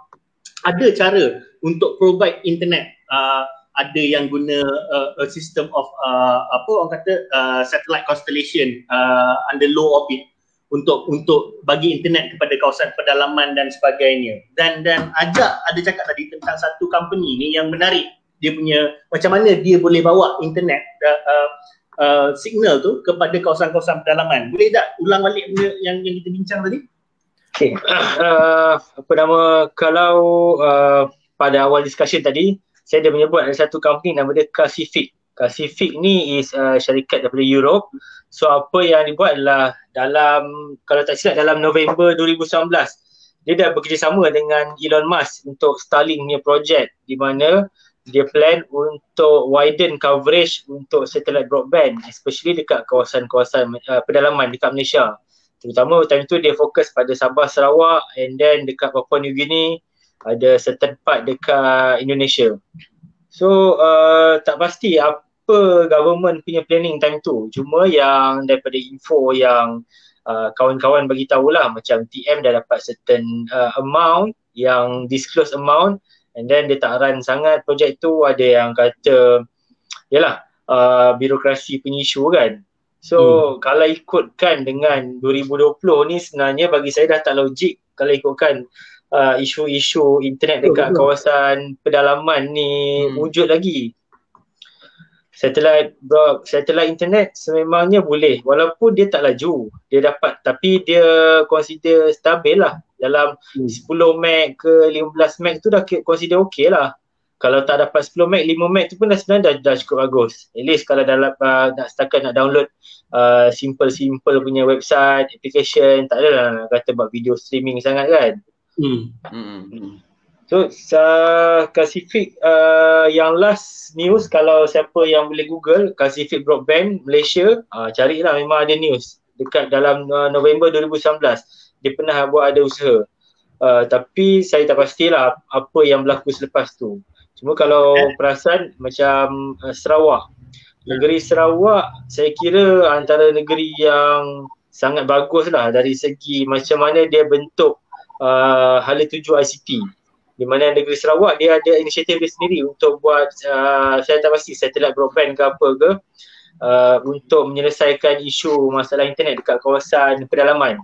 ada cara untuk provide internet uh, ada yang guna uh, system of uh, apa orang kata uh, satellite constellation uh, under low orbit untuk untuk bagi internet kepada kawasan pedalaman dan sebagainya. Dan dan ajak ada cakap tadi tentang satu company ni yang menarik. Dia punya macam mana dia boleh bawa internet uh, uh, uh, signal tu kepada kawasan-kawasan pedalaman. Boleh tak ulang balik yang yang kita bincang tadi? Okay. Uh, apa nama kalau uh, pada awal discussion tadi saya dah menyebut ada satu company nama dia Casific Pacific ni is uh, syarikat daripada Europe. So apa yang dibuat adalah dalam kalau tak silap dalam November 2019 dia dah bekerjasama dengan Elon Musk untuk Starlink punya project di mana dia plan untuk widen coverage untuk satellite broadband especially dekat kawasan-kawasan uh, pedalaman dekat Malaysia. Terutama time tu dia fokus pada Sabah Sarawak and then dekat Papua New Guinea ada certain part dekat Indonesia. So uh, tak pasti apa government punya planning time tu. Cuma yang daripada info yang uh, kawan-kawan bagi tahulah macam TM dah dapat certain uh, amount yang disclose amount and then dia tak run sangat projek tu ada yang kata yalah uh, birokrasi penyisu kan. So hmm. kalau ikutkan dengan 2020 ni sebenarnya bagi saya dah tak logik kalau ikutkan uh, isu-isu internet dekat kawasan pedalaman ni hmm. wujud lagi. Satellite bro, satellite internet sememangnya boleh walaupun dia tak laju. Dia dapat tapi dia consider stabil lah dalam hmm. 10 meg ke 15 meg tu dah consider okey lah. Kalau tak dapat 10 meg, 5 meg tu pun dah sebenarnya dah, dah cukup bagus. At least kalau dalam uh, nak setakat nak download uh, simple-simple punya website, application, tak adalah nak kata buat video streaming sangat kan. Hmm. Hmm. So uh, Pacific uh, yang last news kalau siapa yang boleh google Pacific Broadband Malaysia uh, carilah memang ada news dekat dalam uh, November 2019 dia pernah buat ada usaha. Uh, tapi saya tak pastilah apa yang berlaku selepas tu. Cuma kalau perasan macam uh, Sarawak. Negeri Sarawak saya kira antara negeri yang sangat bagus lah dari segi macam mana dia bentuk uh, hala tuju ICT di mana negeri Sarawak dia ada inisiatif dia sendiri untuk buat uh, saya tak pasti satellite broadband ke apa ke uh, untuk menyelesaikan isu masalah internet dekat kawasan pedalaman.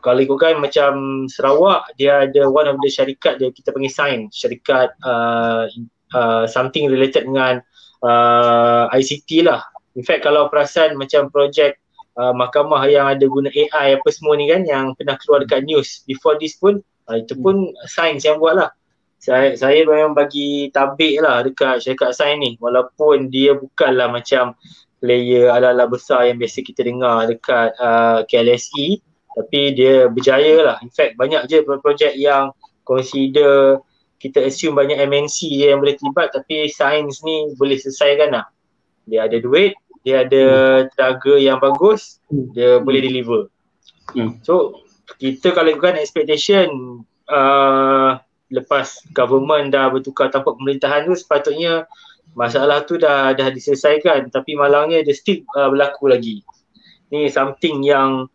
Kalau ikutkan macam Sarawak dia ada one of the syarikat dia kita panggil sign syarikat uh, uh, something related dengan uh, ICT lah. In fact kalau perasan macam projek uh, mahkamah yang ada guna AI apa semua ni kan yang pernah keluar dekat news before this pun uh, itu pun sains yang buat lah. Saya, saya memang bagi tabik lah dekat syarikat sains ni walaupun dia bukanlah macam player ala-ala besar yang biasa kita dengar dekat uh, KLSE tapi dia berjaya lah. In fact banyak je projek yang consider kita assume banyak MNC je yang boleh terlibat tapi sains ni boleh selesaikan lah. Dia ada duit dia ada tenaga yang bagus hmm. dia boleh deliver. Hmm. so kita kalau ikutkan expectation uh, lepas government dah bertukar tampuk pemerintahan tu sepatutnya masalah tu dah dah diselesaikan. Tapi malangnya dia still uh, berlaku lagi. Ni something yang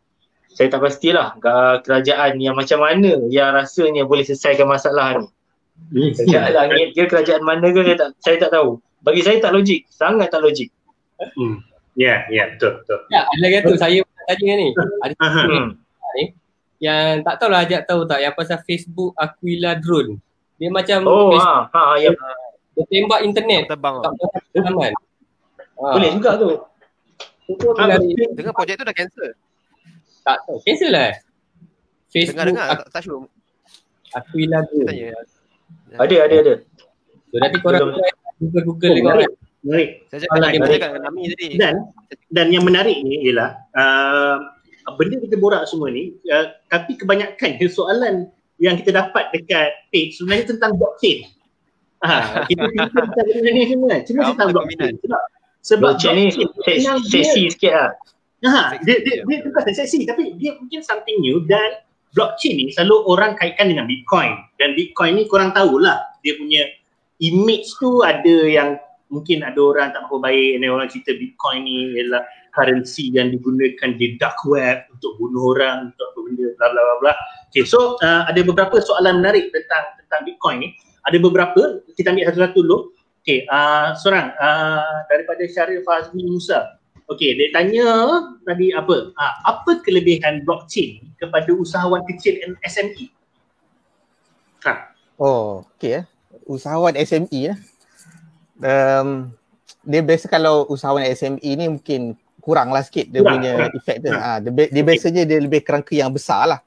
saya tak pastilah kerajaan yang macam mana yang rasanya boleh selesaikan masalah ni. Kerajaan langit ke kerajaan mana ke saya tak, saya tak tahu. Bagi saya tak logik sangat tak logik Hmm. Ya, ya, betul, betul. Ya, ada lagi tu saya tanya ni. Ada ni yang tak tahulah ajak tahu tak yang pasal Facebook Aquila drone. Dia macam Oh, ha, ha, ya. Dia tembak internet. Terbang. Tak boleh ha. Boleh juga tu. Itu ha, dari dengan projek tu dah cancel. Tak tahu. Cancel lah. Facebook dengar dengar tak sure. Aquila drone. Ada, ada, ada. So, nanti korang Google Google oh, tengok kan. Menarik. Saya cakap menarik. dengan Nami tadi. Dan dan yang menarik ni ialah uh, benda kita borak semua ni uh, tapi kebanyakan soalan yang kita dapat dekat page sebenarnya tentang blockchain. Ha, kita cerita tentang benda ni semua. Cuma tentang blockchain. Sebab, sebab blockchain, blockchain ni seksi sikit lah. Ha, dia, dia, dia, dia bukan seksi tapi dia mungkin something new dan blockchain ni selalu orang kaitkan dengan Bitcoin dan Bitcoin ni korang tahulah dia punya image tu ada yang mungkin ada orang tak apa baik dan orang cerita Bitcoin ni ialah currency yang digunakan di dark web untuk bunuh orang untuk apa benda bla bla bla bla. Okay, so uh, ada beberapa soalan menarik tentang tentang Bitcoin ni. Ada beberapa kita ambil satu-satu dulu. Okay, uh, seorang uh, daripada Syaril Fazmi Musa. Okay, dia tanya tadi apa? Uh, apa kelebihan blockchain kepada usahawan kecil dan SME? Ha. Oh, okay. Eh. Usahawan SME lah. Eh um, dia biasa kalau usahawan SME ni mungkin kurang lah sikit dia kurang, punya kurang. efek tu. Ha, dia, dia biasanya dia lebih kerangka yang besar lah.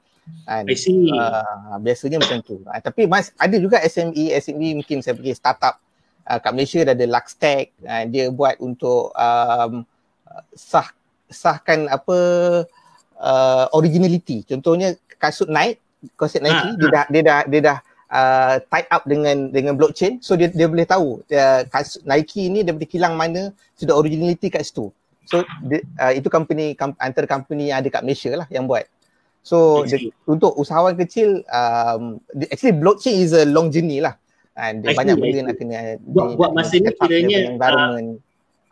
Kan? Uh, biasanya macam tu. Uh, tapi mas, ada juga SME, SME mungkin saya pergi startup uh, kat Malaysia dah ada Luxtech. Uh, dia buat untuk um, sah sahkan apa uh, originality. Contohnya kasut Nike, kasut Nike, ha, dia, ha. Dah, dia dah dia dah uh, tied up dengan dengan blockchain so dia dia boleh tahu uh, Nike ni dia boleh kilang mana sudah originality kat situ. So dia, uh, itu company com, antara company yang ada kat Malaysia lah yang buat. So dia, untuk usahawan kecil um, actually blockchain is a long journey lah. And dia banyak benda nak kena buat, buat masa ni kiranya. Uh,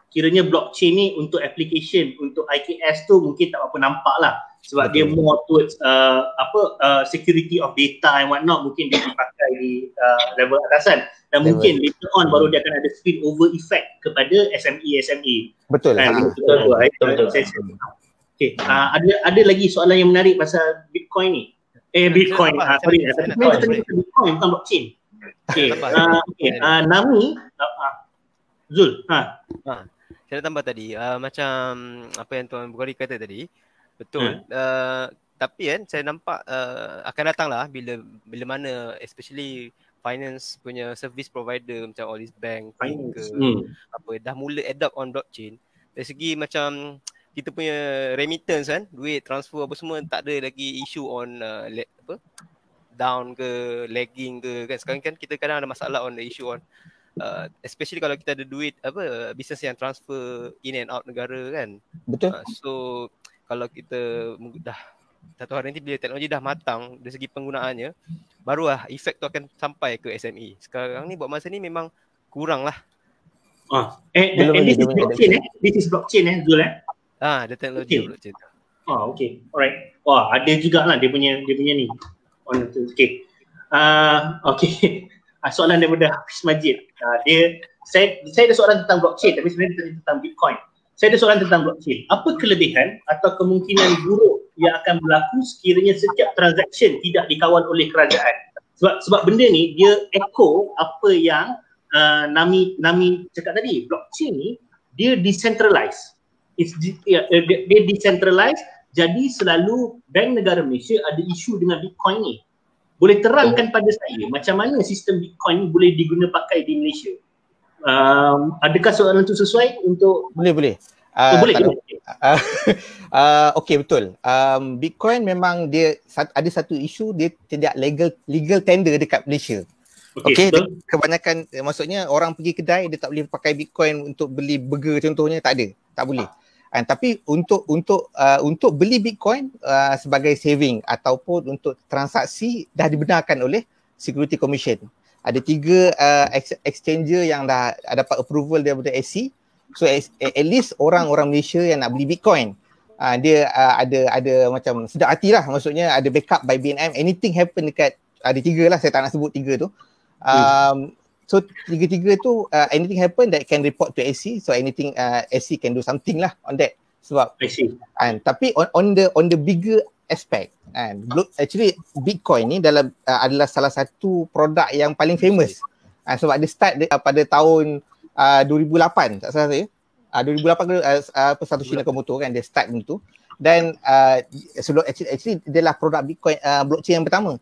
kiranya blockchain ni untuk application untuk IKS tu mungkin tak apa nampak lah sebab Betul. dia more towards uh, apa uh, security of data and what not mungkin dia dipakai di uh, level atasan dan level. mungkin later on baru dia akan ada spill over effect kepada SME SME betul kan betul betul, betul, betul, betul. Okay. Uh, ada ada lagi soalan yang menarik pasal Bitcoin ni eh Bitcoin ah sorry Bitcoin bukan blockchain okay. Uh, okay. Uh, Nami uh, uh, Zul ha. ha. Saya tambah tadi uh, macam apa yang tuan Bukhari kata tadi Betul. Hmm. Uh, tapi kan saya nampak uh, akan datang lah bila bila mana especially finance punya service provider macam all this bank ke hmm. apa dah mula adopt on blockchain dari segi macam kita punya remittance kan duit transfer apa semua tak ada lagi issue on uh, le- apa down ke lagging ke kan sekarang kan kita kadang ada masalah on the issue on uh, especially kalau kita ada duit apa business yang transfer in and out negara kan betul uh, so kalau kita dah satu hari nanti bila teknologi dah matang dari segi penggunaannya barulah efek tu akan sampai ke SME. Sekarang ni buat masa ni memang kurang lah. Ah, eh, Belum and this is blockchain eh? This is blockchain eh, Zul eh? Ah, ada teknologi okay. blockchain tu. Ah, okay. Alright. Wah, ada juga lah dia punya dia punya ni. On. Okay. Uh, okay. Uh, soalan daripada Hafiz Majid. Uh, dia, saya, saya ada soalan tentang blockchain tapi sebenarnya tentang Bitcoin saya ada soalan tentang blockchain. Apa kelebihan atau kemungkinan buruk yang akan berlaku sekiranya setiap transaksi tidak dikawal oleh kerajaan? Sebab sebab benda ni dia echo apa yang uh, Nami Nami cakap tadi. Blockchain ni dia decentralized. It's ya, uh, dia, dia decentralized jadi selalu bank negara Malaysia ada isu dengan Bitcoin ni. Boleh terangkan pada saya macam mana sistem Bitcoin ni boleh diguna pakai di Malaysia? Um, adakah soalan itu sesuai untuk boleh boleh. Uh, oh, boleh, boleh. Uh, uh, okay betul. Um, Bitcoin memang dia ada satu isu dia tidak legal legal tender dekat Malaysia. Okay, okay kebanyakan maksudnya orang pergi kedai dia tak boleh pakai Bitcoin untuk beli burger contohnya tak ada. Tak boleh. And, tapi untuk untuk uh, untuk beli Bitcoin uh, sebagai saving ataupun untuk transaksi dah dibenarkan oleh Security Commission ada tiga uh, exchanger yang dah dapat approval daripada SC. So at, at least orang-orang Malaysia yang nak beli Bitcoin uh, dia uh, ada ada macam sedap hati lah maksudnya ada backup by BNM anything happen dekat ada tiga lah saya tak nak sebut tiga tu. Um, so tiga-tiga tu uh, anything happen that can report to SC so anything uh, SC can do something lah on that sebab I see. And, tapi on, on the on the bigger aspect kan? Actually bitcoin ni dalam uh, adalah salah satu produk yang paling famous. Uh, sebab dia start uh, pada tahun uh, 2008 tak salah saya. Uh, 2008 ke uh, apa satu China Komoto kan dia start tu. Dan uh, sebelum actually, actually dia lah produk bitcoin uh, blockchain yang pertama.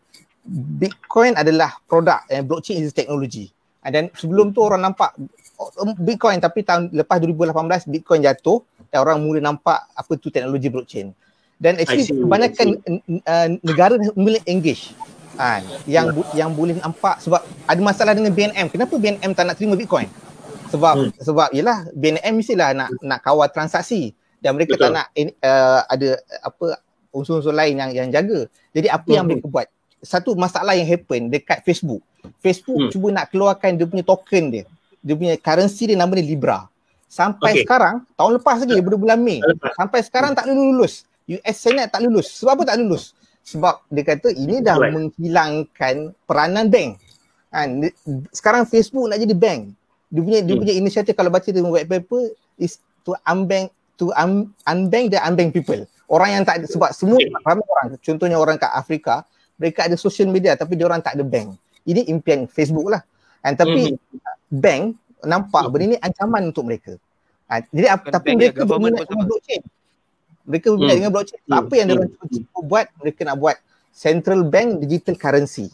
Bitcoin adalah produk uh, blockchain is technology. Uh, dan sebelum tu orang nampak oh, bitcoin tapi tahun lepas 2018 bitcoin jatuh dan orang mula nampak apa tu teknologi blockchain dan actually see, kebanyakan uh, negara mula engage kan yang bu- yang boleh nampak sebab ada masalah dengan BNM kenapa BNM tak nak terima bitcoin sebab hmm. sebab yalah BNM mestilah nak nak kawal transaksi dan mereka Betul. tak nak uh, ada apa unsur-unsur lain yang yang jaga jadi apa hmm. yang mereka buat satu masalah yang happen dekat Facebook Facebook hmm. cuba nak keluarkan dia punya token dia dia punya currency dia nama dia Libra sampai okay. sekarang tahun lepas lagi bulan Mei sampai sekarang hmm. tak lulus US Senate tak lulus. Sebab apa tak lulus? Sebab dia kata ini dah right. menghilangkan peranan bank. Kan? Sekarang Facebook nak jadi bank. Dia punya hmm. dia punya inisiatif kalau baca dalam white paper is to unbank to un, unbank the unbank people. Orang yang tak ada, sebab semua ramai orang contohnya orang kat Afrika mereka ada social media tapi dia orang tak ada bank. Ini impian Facebook lah. And, tapi hmm. bank nampak hmm. benda ni ancaman untuk mereka. Ha, jadi ap, tapi mereka berminat dengan blockchain. Mereka berminat hmm. dengan blockchain. Hmm. Apa yang mereka hmm. buat? Mereka nak buat central bank digital currency.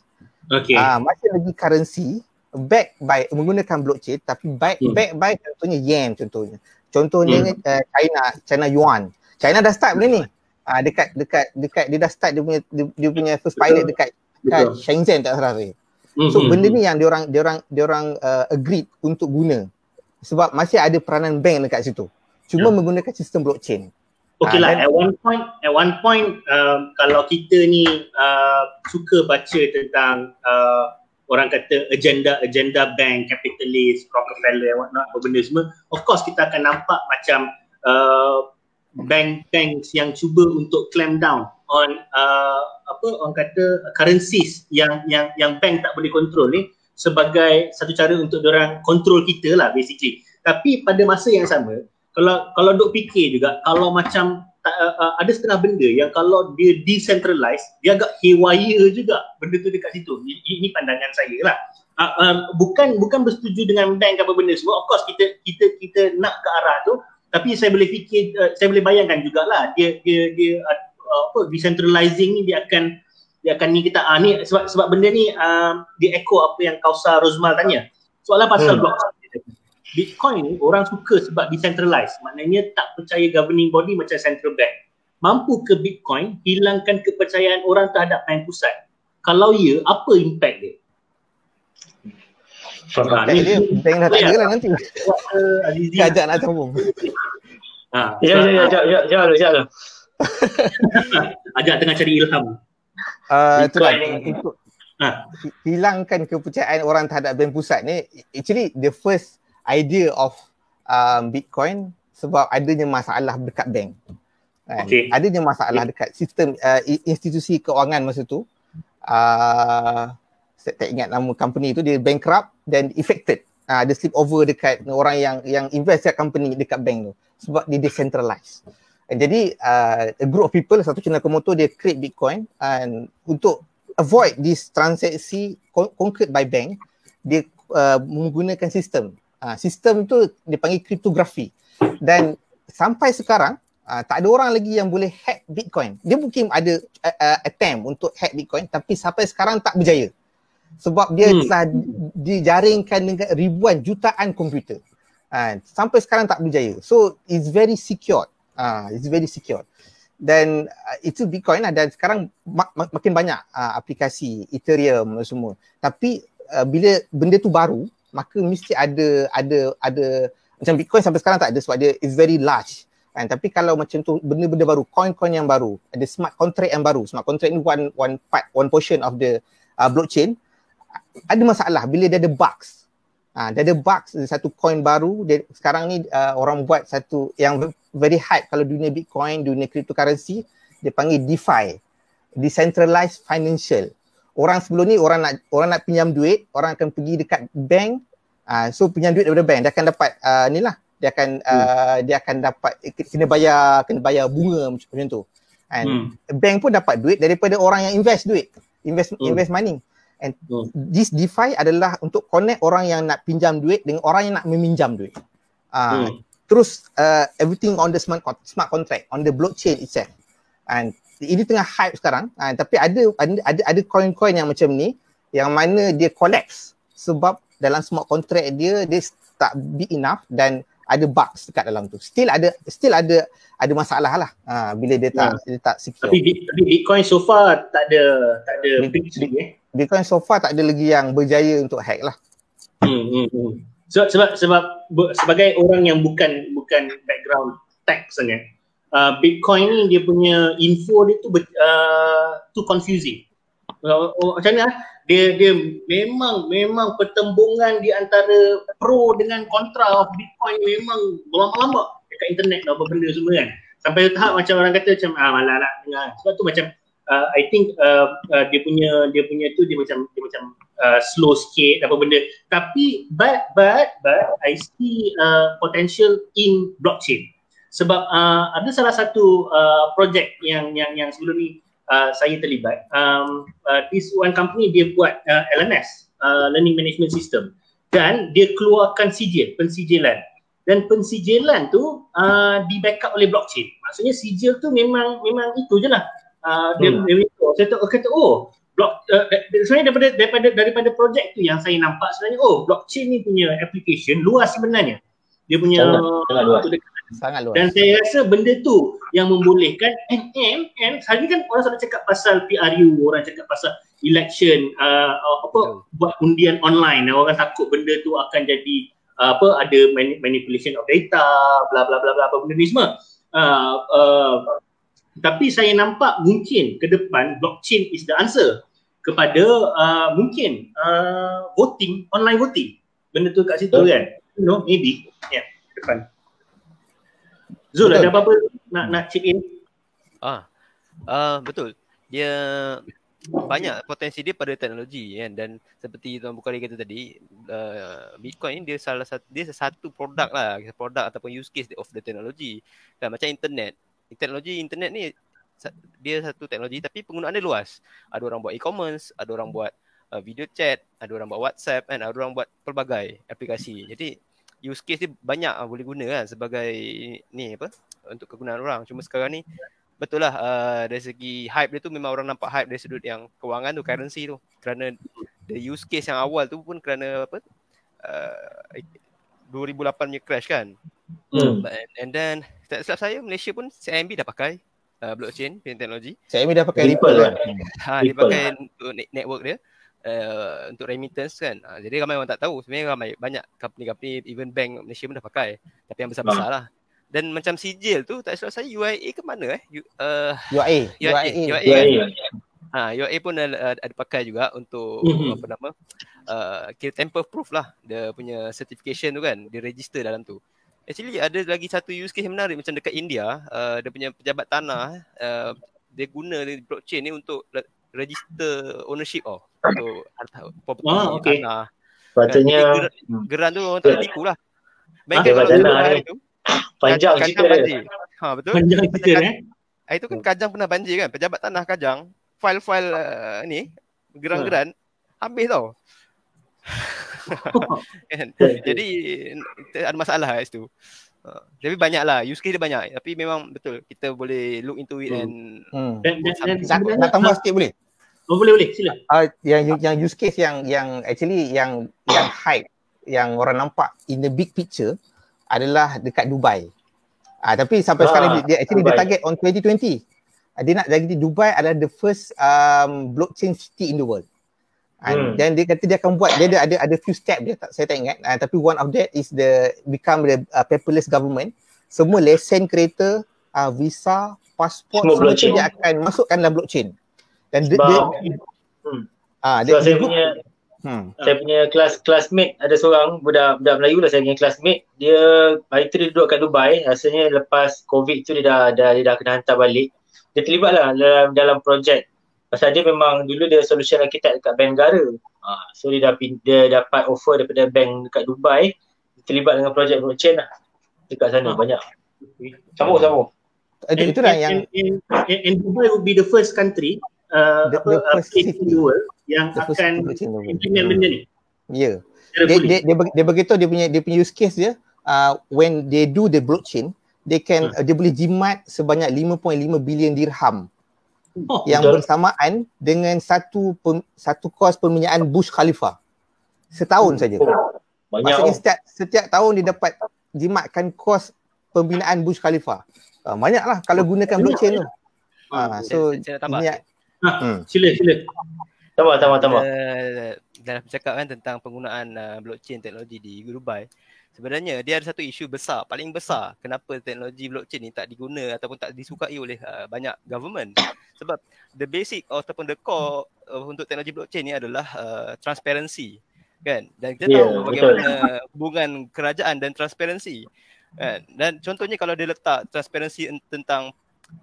Okay. Uh, macam lagi currency back by menggunakan blockchain tapi back hmm. back by contohnya yen contohnya. Contohnya hmm. uh, China China yuan. China dah start benda ni. Uh, dekat dekat dekat dia dah start dia punya dia, dia punya first pilot dekat dekat Shenzhen tak salah saya. Hmm. So benda ni yang dia orang dia orang dia orang uh, agreed untuk guna. Sebab masih ada peranan bank dekat situ. Cuma yeah. menggunakan sistem blockchain. Okay lah, uh, at one point, at one point um, kalau kita ni uh, suka baca tentang uh, orang kata agenda-agenda bank, capitalist, Rockefeller and whatnot, apa benda semua, of course kita akan nampak macam uh, bank-bank yang cuba untuk clamp down on uh, apa orang kata currencies yang yang yang bank tak boleh kontrol ni sebagai satu cara untuk orang kontrol kita lah basically. Tapi pada masa yang sama, kalau kalau duk fikir juga kalau macam uh, uh, ada setengah benda yang kalau dia decentralized dia agak haywire juga benda tu dekat situ. Ini, ini pandangan saya lah. Uh, um, bukan bukan bersetuju dengan bank apa benda semua. Of course kita kita kita nak ke arah tu. Tapi saya boleh fikir uh, saya boleh bayangkan jugalah dia dia dia uh, apa decentralizing ni dia akan dia akan ni kita ah ni sebab sebab benda ni uh, dia echo apa yang Kausa Rozmal tanya. Soalan pasal hmm. blockchain Bitcoin ni orang suka sebab decentralized. Maknanya tak percaya governing body macam central bank. Mampu ke Bitcoin hilangkan kepercayaan orang terhadap bank pusat? Kalau ya, apa impact dia? Ha, ni dia bank dah tak ada lah nanti. Kajak nak sambung. Ha, ya, ya, ya, ya, ya, ya, ya, ya. Ajak tengah cari ilham. Uh, itulah, untuk ha. hilangkan kepercayaan orang terhadap bank pusat ni, actually the first idea of um, Bitcoin sebab adanya masalah dekat bank. Kan? Okay. Adanya masalah okay. dekat sistem uh, institusi keuangan masa tu. Uh, saya tak ingat nama company tu dia bankrupt dan affected. Uh, dia slip over dekat orang yang yang invest dekat company dekat bank tu sebab dia decentralized. And jadi uh, a group of people satu channel komodo dia create Bitcoin and untuk avoid this transaksi concrete by bank dia uh, menggunakan sistem uh, sistem tu dipanggil kriptografi dan sampai sekarang uh, tak ada orang lagi yang boleh hack Bitcoin. Dia mungkin ada uh, uh, attempt untuk hack Bitcoin tapi sampai sekarang tak berjaya. Sebab dia hmm. telah dijaringkan dengan ribuan jutaan komputer. Uh, sampai sekarang tak berjaya. So it's very secure. Uh, it's very secure. Dan uh, itu Bitcoin lah dan sekarang mak- mak- makin banyak uh, aplikasi Ethereum semua. Tapi uh, bila benda tu baru, maka mesti ada ada ada macam Bitcoin sampai sekarang tak ada sebab dia is very large. Kan tapi kalau macam tu benda-benda baru coin-coin yang baru ada smart contract yang baru. Smart contract ni one one part one portion of the uh, blockchain. Ada masalah bila dia ada bugs. Ha, dia ada bugs satu coin baru. Dia, sekarang ni uh, orang buat satu yang very hype kalau dunia Bitcoin dunia cryptocurrency dia panggil DeFi decentralized financial orang sebelum ni orang nak orang nak pinjam duit, orang akan pergi dekat bank. Uh, so pinjam duit daripada bank dia akan dapat uh, ni lah. Dia akan uh, hmm. dia akan dapat kena bayar kena bayar bunga macam, macam tu. And hmm. bank pun dapat duit daripada orang yang invest duit. Invest hmm. invest money. And hmm. this DeFi adalah untuk connect orang yang nak pinjam duit dengan orang yang nak meminjam duit. Uh, hmm. Terus uh, everything on the smart smart contract on the blockchain itself. And ini tengah hype sekarang uh, tapi ada ada ada coin-coin yang macam ni yang mana dia collapse sebab dalam smart contract dia dia tak big enough dan ada bugs dekat dalam tu. Still ada still ada ada masalah lah uh, bila dia tak yeah. dia tak secure. Tapi, tapi Bitcoin so far tak ada tak ada big, eh. Bitcoin so far tak ada lagi yang berjaya untuk hack lah. Hmm, hmm, hmm. Sebab, sebab sebab sebagai orang yang bukan bukan background tech sangat, uh, Bitcoin ni dia punya info dia tu uh, tu confusing. Uh, macam mana? Dia dia memang memang pertembungan di antara pro dengan kontra of Bitcoin memang berlama-lama dekat internet apa benda semua kan. Sampai tahap macam orang kata macam ah malah nak dengar. Sebab tu macam uh, I think uh, uh, dia punya dia punya tu dia macam dia macam uh, slow sikit apa benda. Tapi but but but I see uh, potential in blockchain sebab uh, ada salah satu uh, projek yang yang yang sebelum ni uh, saya terlibat um, uh, this one company dia buat uh, LMS uh, learning management system. Dan dia keluarkan sijil pensijilan. Dan pensijilan tu uh, di backup oleh blockchain. Maksudnya sijil tu memang memang itu je lah. Uh, hmm. dia, dia, saya tahu kata oh block uh, sebenarnya daripada daripada daripada projek tu yang saya nampak sebenarnya oh blockchain ni punya application luas sebenarnya dia punya sangat, sangat luas. Sangat luas. Dan saya rasa benda tu yang membolehkan and and and hari kan orang selalu cakap pasal PRU, orang cakap pasal election uh, apa Betul. buat undian online. Orang takut benda tu akan jadi uh, apa ada manipulation of data, bla bla bla bla apa benda ni semua. Uh, uh, tapi saya nampak mungkin ke depan blockchain is the answer. kepada uh, mungkin uh, voting, online voting. Benda tu kat situ Betul. kan. Know, maybe. Ya, yeah, depan. Zul, Betul. ada apa-apa nak nak chip in? Ah, uh, betul. Dia banyak potensi dia pada teknologi kan dan seperti Tuan Bukhari kata tadi uh, Bitcoin ni dia salah satu dia satu produk lah produk ataupun use case of the teknologi kan macam internet teknologi internet ni dia satu teknologi tapi penggunaan dia luas ada orang buat e-commerce ada orang buat uh, video chat ada orang buat WhatsApp kan ada orang buat pelbagai aplikasi. Jadi use case dia banyak uh, boleh guna kan sebagai ni apa untuk kegunaan orang. Cuma sekarang ni betul lah uh, dari segi hype dia tu memang orang nampak hype dari sudut yang kewangan tu currency tu. Kerana the use case yang awal tu pun kerana apa uh, 2008 punya crash kan. Hmm. But, and then tak silap saya Malaysia pun CIMB dah pakai uh, blockchain punya teknologi. Saya dah pakai Ripple kan? ha, dia pakai untuk network dia uh, untuk remittance kan uh, jadi ramai orang tak tahu sebenarnya ramai banyak company-company even bank Malaysia pun dah pakai tapi yang besar-besar lah dan macam sijil tu tak silap saya UIA ke mana eh U, uh, UIA. UIA, UIA. UIA, kan? Ya, Ha, UIA pun ada, ada pakai juga untuk Mhm. apa nama uh, kira tamper proof lah dia punya certification tu kan dia register dalam tu. Actually ada lagi satu use case yang menarik macam dekat India uh, dia punya pejabat tanah uh, dia guna dia blockchain ni untuk register ownership oh untuk harta property Ah, okay. tanah. Patutnya Kan, hmm, Geran tu orang tak tipu lah. Tanah dulu hari ni. tu panjang kajang cerita dia. banjir. Ha betul. Panjang cerita kad- eh. Ah, itu kan Kajang pernah banjir kan. Pejabat tanah Kajang, file-file uh, ni, geran-geran, habis tau. kan? Jadi ada masalah kat situ. Uh, tapi banyak lah, use case dia banyak. Tapi memang betul, kita boleh look into it Hmm. and Hmm. Dan, dan, dan nak tambah sikit boleh? Oh, boleh boleh sila. Uh, yang yang use case yang yang actually yang yang hype yang orang nampak in the big picture adalah dekat Dubai. Ah uh, tapi sampai Ah, sekarang dia, dia actually dia Dubai. target on 2020. Uh, dia nak jadi Dubai adalah the first um, blockchain city in the world. Hmm. And then dia kata dia akan buat dia ada ada ada few step dia tak saya tak ingat uh, tapi one of that is the become the uh, paperless government. Semua lesen kereta, uh, visa, pasport Semua semua blockchain. dia akan masukkan dalam blockchain. Dan dia, Sebab dia hmm, ah dia, saya dia, punya hmm. saya punya kelas classmate ada seorang budak budak Melayu lah saya punya classmate. Dia hari tu dia duduk kat Dubai. Rasanya lepas covid tu dia dah, dah dia dah kena hantar balik. Dia terlibat lah dalam dalam projek. Pasal dia memang dulu dia solution architect dekat bank negara. Ha, so dia dah dia dapat offer daripada bank dekat Dubai. Dia terlibat dengan projek blockchain lah. Dekat sana Ah. banyak. Sambung sambung. Itu, and- yang and, and, and Dubai will be the first country uh, The- apa the uh, first place in city. the world yang the akan implement benda ni. Ya. Dia, dia, dia, bagi- dia begitu dia punya dia punya use case dia uh, when they do the blockchain they can uh, dia boleh jimat sebanyak 5.5 bilion dirham Oh, yang betul. bersamaan dengan satu pem, satu kos peminjaan Burj Khalifa setahun saja. Oh, banyak Maksudnya oh. setiap setiap tahun dia dapat jimatkan kos pembinaan Burj Khalifa. Uh, banyaklah kalau gunakan blockchain tu. Ah, so saya, saya nak tambah. ini hmm. Sila sila. tambah tambah tambah Uh, dalam bercakap kan tentang penggunaan uh, blockchain teknologi di Dubai. Sebenarnya dia ada satu isu besar paling besar kenapa teknologi blockchain ni tak diguna ataupun tak disukai oleh uh, banyak government. Sebab the basic ataupun the core uh, untuk teknologi blockchain ni adalah uh, transparency kan? Dan kita Ya, tahu bagaimana hubungan kerajaan dan transparency kan? Dan contohnya kalau dia letak transparency en- tentang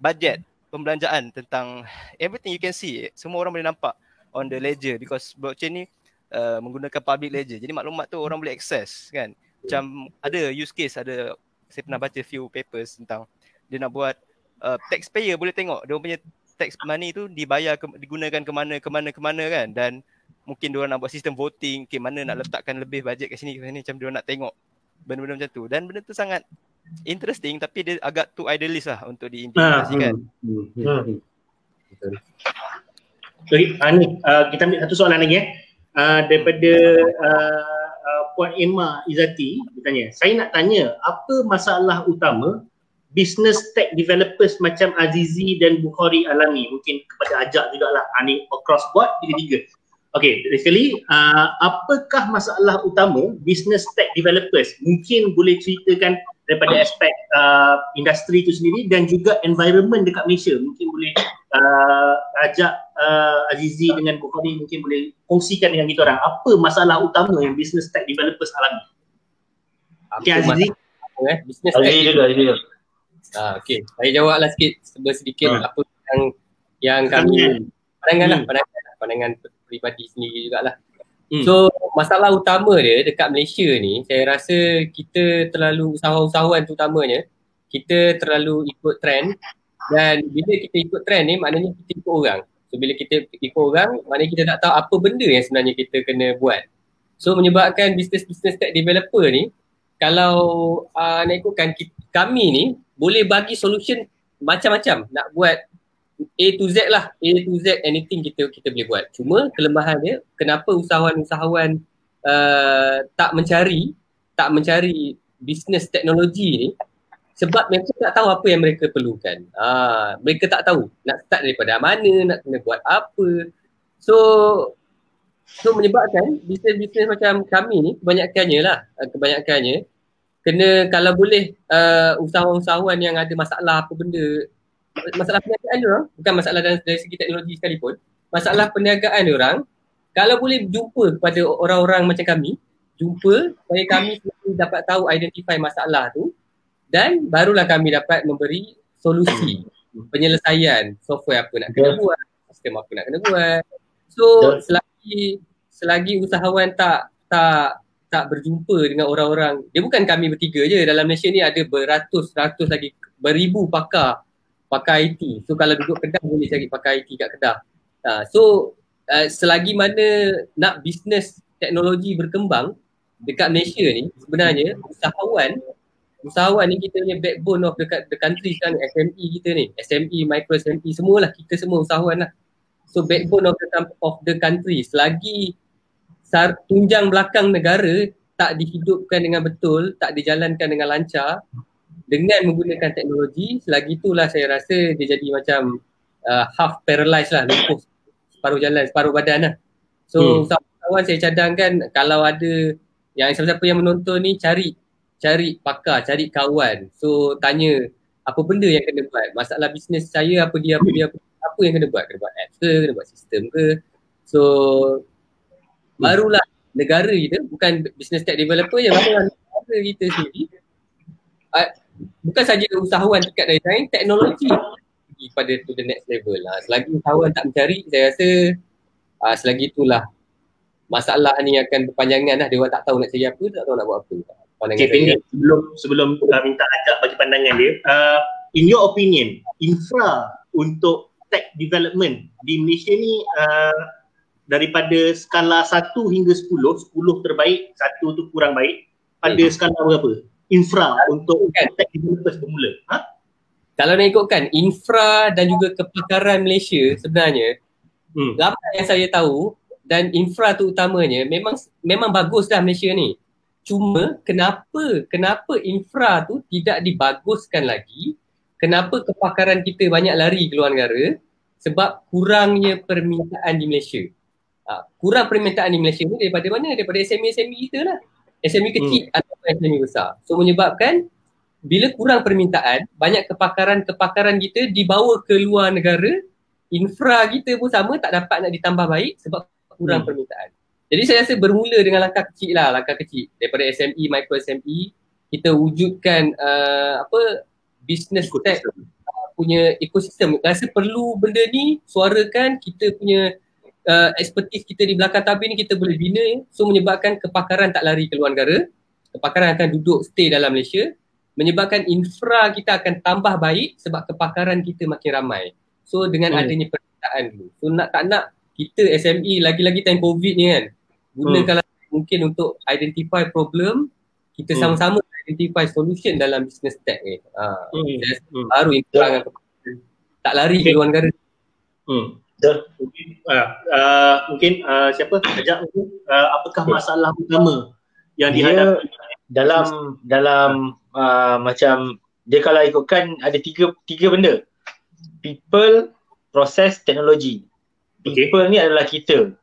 bajet pembelanjaan tentang everything you can see semua orang boleh nampak on the ledger because blockchain ni uh, menggunakan public ledger. Jadi maklumat tu orang boleh access kan. Macam ada use case ada saya pernah baca few papers tentang dia nak buat uh, taxpayer boleh tengok dia punya tax money tu dibayar ke, digunakan ke mana ke mana ke mana kan dan mungkin dia nak buat sistem voting ke mana nak letakkan lebih bajet kat sini ke sini macam dia nak tengok benda-benda macam tu dan benda tu sangat interesting tapi dia agak too idealist lah untuk Ha, diimplementasikan. hmm, hmm, Hmm. hmm. Okay, uh, ni uh, kita ambil satu soalan lagi eh. Uh, daripada uh, uh, Puan Emma Izati dia tanya, saya nak tanya apa masalah utama business tech developers macam Azizi dan Bukhari alami mungkin kepada ajak jugalah uh, ni across board tiga-tiga Okay, basically uh, apakah masalah utama business tech developers mungkin boleh ceritakan daripada aspek uh, industri itu sendiri dan juga environment dekat Malaysia mungkin boleh uh, ajak uh, Azizi dengan Bukhari mungkin boleh kongsikan dengan kita orang apa masalah utama yang business tech developers alami Okay, Azizi eh? Business Azizi dulu, Azizi dulu Ah, okay, saya jawablah sikit sedikit hmm. apa yang yang kami pandangan lah, hmm. pandangan, pandangan peribadi sendiri jugalah. Hmm. So masalah utama dia dekat Malaysia ni saya rasa kita terlalu usahawan-usahawan terutamanya kita terlalu ikut trend dan bila kita ikut trend ni maknanya kita ikut orang. So bila kita ikut orang maknanya kita tak tahu apa benda yang sebenarnya kita kena buat. So menyebabkan business-business tech developer ni kalau uh, nak ikutkan kita, kami ni boleh bagi solution macam-macam nak buat A to Z lah, A to Z anything kita kita boleh buat. Cuma kelemahan dia kenapa usahawan-usahawan uh, tak mencari tak mencari bisnes teknologi ni sebab mereka tak tahu apa yang mereka perlukan. Ah, mereka tak tahu nak start daripada mana, nak kena buat apa. So so menyebabkan bisnes-bisnes macam kami ni kebanyakannya lah, uh, kebanyakannya kena kalau boleh uh, usahawan-usahawan yang ada masalah apa benda masalah perniagaan orang bukan masalah dari, dari segi teknologi sekalipun masalah perniagaan dia orang kalau boleh jumpa kepada orang-orang macam kami jumpa supaya kami dapat tahu identify masalah tu dan barulah kami dapat memberi solusi penyelesaian software apa nak kena buat sistem apa nak kena buat. So selagi selagi usahawan tak tak tak berjumpa dengan orang-orang dia bukan kami bertiga je dalam Malaysia ni ada beratus-ratus lagi beribu pakar pakar IT. So kalau duduk Kedah boleh cari pakar IT kat Kedah. Uh, so uh, selagi mana nak bisnes teknologi berkembang dekat Malaysia ni sebenarnya usahawan usahawan ni kita punya backbone of the, the country sekarang SME kita ni SME, micro SME semualah kita semua usahawan lah so backbone of the, of the country selagi sar, tunjang belakang negara tak dihidupkan dengan betul tak dijalankan dengan lancar dengan menggunakan teknologi selagi itulah saya rasa dia jadi macam uh, half paralyzed lah lumpuh separuh jalan separuh badan lah. So hmm. kawan saya cadangkan kalau ada yang siapa-siapa yang menonton ni cari cari pakar cari kawan. So tanya apa benda yang kena buat? Masalah bisnes saya apa dia apa dia apa, apa yang kena buat? Kena buat apps ke kena buat sistem ke? So barulah negara kita bukan business tech developer je barulah negara kita sendiri uh, bukan saja usahawan dekat dari lain, teknologi pergi pada to the next level lah. Selagi usahawan tak mencari, saya rasa uh, selagi itulah masalah ni akan berpanjangan lah. Dia orang tak tahu nak cari apa, tak tahu nak buat apa. Pandangan okay, saya. sebelum sebelum uh, minta ajak bagi pandangan dia, uh, in your opinion, infra untuk tech development di Malaysia ni uh, daripada skala 1 hingga 10, 10 terbaik, 1 tu kurang baik, pada hmm. skala berapa? Infra untuk kan. tech developers bermula? Ha? Kalau nak ikutkan infra dan juga kepakaran Malaysia sebenarnya hmm. ramai yang saya tahu dan infra tu utamanya memang memang bagus dah Malaysia ni. Cuma kenapa kenapa infra tu tidak dibaguskan lagi? Kenapa kepakaran kita banyak lari ke luar negara? Sebab kurangnya permintaan di Malaysia. Ha, kurang permintaan di Malaysia ni daripada mana? Daripada SME-SME kita lah. SME kecil hmm. atau SME besar. So menyebabkan bila kurang permintaan, banyak kepakaran-kepakaran kita dibawa ke luar negara, infra kita pun sama tak dapat nak ditambah baik sebab kurang hmm. permintaan. Jadi saya rasa bermula dengan langkah kecil lah, langkah kecil daripada SME, micro SME, kita wujudkan uh, apa business tech uh, punya ekosistem. Rasa perlu benda ni suarakan kita punya uh, expertise kita di belakang tabir ni kita boleh bina so menyebabkan kepakaran tak lari ke luar negara kepakaran akan duduk stay dalam Malaysia menyebabkan infra kita akan tambah baik sebab kepakaran kita makin ramai so dengan hmm. adanya permintaan dulu so nak tak nak kita SME lagi-lagi time covid ni kan gunakanlah hmm. mungkin untuk identify problem kita hmm. sama-sama identify solution dalam business tech ni ha. hmm. hmm. baru infra yeah. tak lari okay. ke luar negara hmm. Mungkin, uh, uh, mungkin uh, siapa? Ajak mungkin uh, apakah masalah utama yang dia dihadapi? dalam dalam uh, macam dia kalau ikutkan ada tiga tiga benda. People proses teknologi. People okay. ni adalah kita.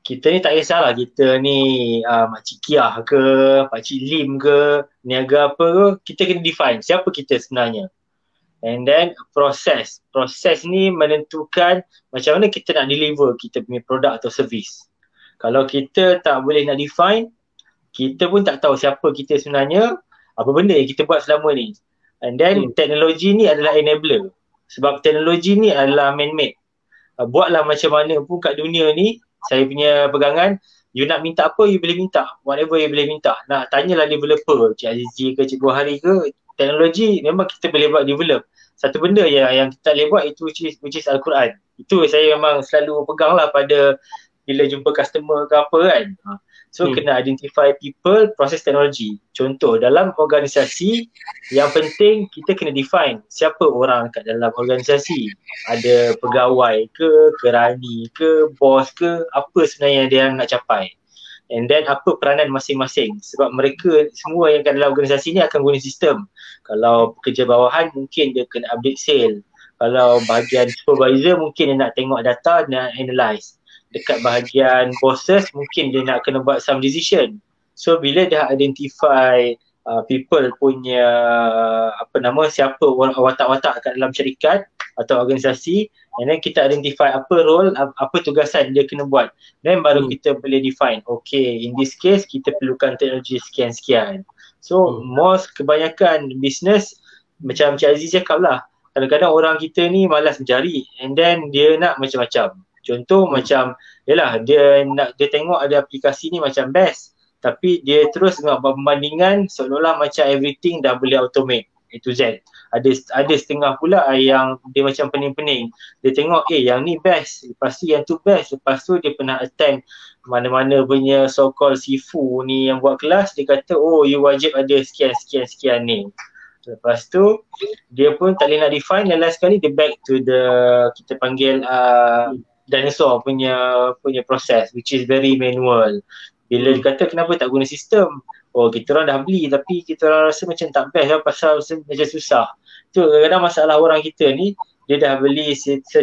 Kita ni tak kisahlah kita ni uh, Makcik Kiah ke, Pakcik Lim ke, niaga apa ke, kita kena define siapa kita sebenarnya. And then proses. Proses ni menentukan macam mana kita nak deliver kita punya produk atau servis. Kalau kita tak boleh nak define, kita pun tak tahu siapa kita sebenarnya, apa benda yang kita buat selama ni. And then hmm. teknologi ni adalah enabler. Sebab teknologi ni adalah man-made. Uh, buatlah macam mana pun kat dunia ni, saya punya pegangan, you nak minta apa, you boleh minta. Whatever you boleh minta. Nak tanyalah developer, Cik Azizi ke Cik Buhari ke, teknologi memang kita boleh buat develop. Satu benda yang, yang kita boleh buat itu which is, which is Al-Quran. Itu saya memang selalu pegang lah pada bila jumpa customer ke apa kan. So hmm. kena identify people, proses teknologi. Contoh dalam organisasi yang penting kita kena define siapa orang kat dalam organisasi. Ada pegawai ke, kerani ke, bos ke, apa sebenarnya dia nak capai. And then apa peranan masing-masing sebab mereka semua yang kat dalam organisasi ni akan guna sistem. Kalau pekerja bawahan mungkin dia kena update sale. Kalau bahagian supervisor mungkin dia nak tengok data, nak analyze dekat bahagian bosses mungkin dia nak kena buat some decision. So bila dah identify uh, people punya apa nama siapa watak-watak kat dalam syarikat atau organisasi and then kita identify apa role apa tugasan dia kena buat then baru hmm. kita boleh define okay in this case kita perlukan teknologi sekian-sekian so hmm. most kebanyakan business macam Cik Aziz cakap lah kadang-kadang orang kita ni malas mencari and then dia nak macam-macam Contoh hmm. macam yalah dia nak dia tengok ada aplikasi ni macam best tapi dia terus tengok perbandingan seolah-olah macam everything dah boleh automate A to Z. Ada ada setengah pula yang dia macam pening-pening. Dia tengok eh yang ni best, lepas tu yang tu best, lepas tu dia pernah attend mana-mana punya so called sifu ni yang buat kelas dia kata oh you wajib ada sekian sekian sekian ni. Lepas tu dia pun tak boleh nak define dan last sekali dia back to the kita panggil uh, dinosaur punya punya proses which is very manual. Bila dia kata kenapa tak guna sistem? Oh kita orang dah beli tapi kita orang rasa macam tak best lah pasal macam susah. Tu kadang-kadang masalah orang kita ni dia dah beli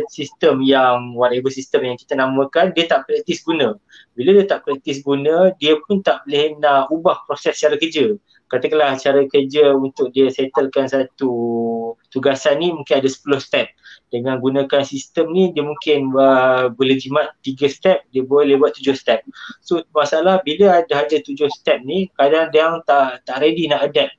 sistem yang whatever sistem yang kita namakan dia tak praktis guna. Bila dia tak praktis guna dia pun tak boleh nak ubah proses cara kerja. Katakanlah cara kerja untuk dia settlekan satu tugasan ni mungkin ada 10 step dengan gunakan sistem ni dia mungkin uh, boleh jimat tiga step dia boleh buat tujuh step so masalah bila ada ada tujuh step ni kadang dia tak tak ready nak adapt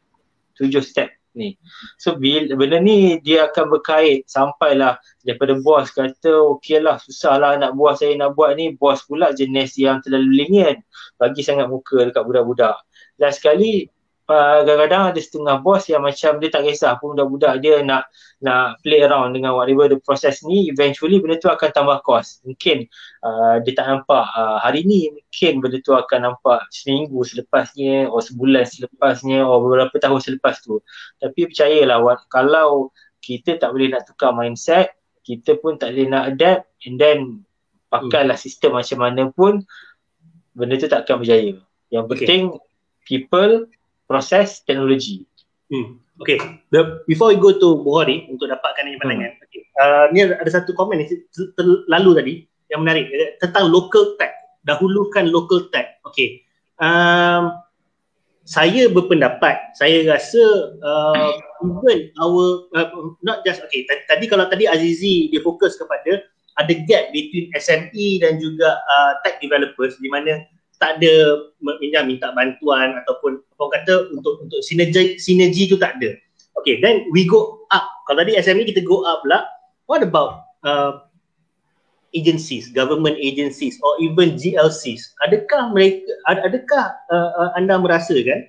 tujuh step ni. So bila benda ni dia akan berkait sampailah daripada bos kata okey lah susah lah nak buat saya nak buat ni. Bos pula jenis yang terlalu lenient bagi sangat muka dekat budak-budak. Dan sekali uh, kadang-kadang ada setengah bos yang macam dia tak kisah pun budak-budak dia nak nak play around dengan whatever the process ni eventually benda tu akan tambah cost mungkin uh, dia tak nampak uh, hari ni mungkin benda tu akan nampak seminggu selepasnya atau sebulan selepasnya atau beberapa tahun selepas tu tapi percayalah kalau kita tak boleh nak tukar mindset kita pun tak boleh nak adapt and then pakailah hmm. sistem macam mana pun benda tu tak akan berjaya yang penting okay. people proses teknologi. Hmm. Okay, The, before we go to Bukhari untuk dapatkan ini pandangan. Hmm. Okay. Uh, ni ada satu komen ni terlalu tadi yang menarik tentang local tech. Dahulukan local tech. Okay. Um, saya berpendapat, saya rasa uh, even our, uh, not just, okay, tadi kalau tadi Azizi dia fokus kepada ada gap between SME dan juga uh, tech developers di mana tak ada minta minta bantuan ataupun apa kata untuk untuk sinergi sinergi tu tak ada. Okay, then we go up. Kalau tadi SME kita go up lah. What about uh, agencies, government agencies or even GLCs? Adakah mereka adakah uh, uh, anda merasa kan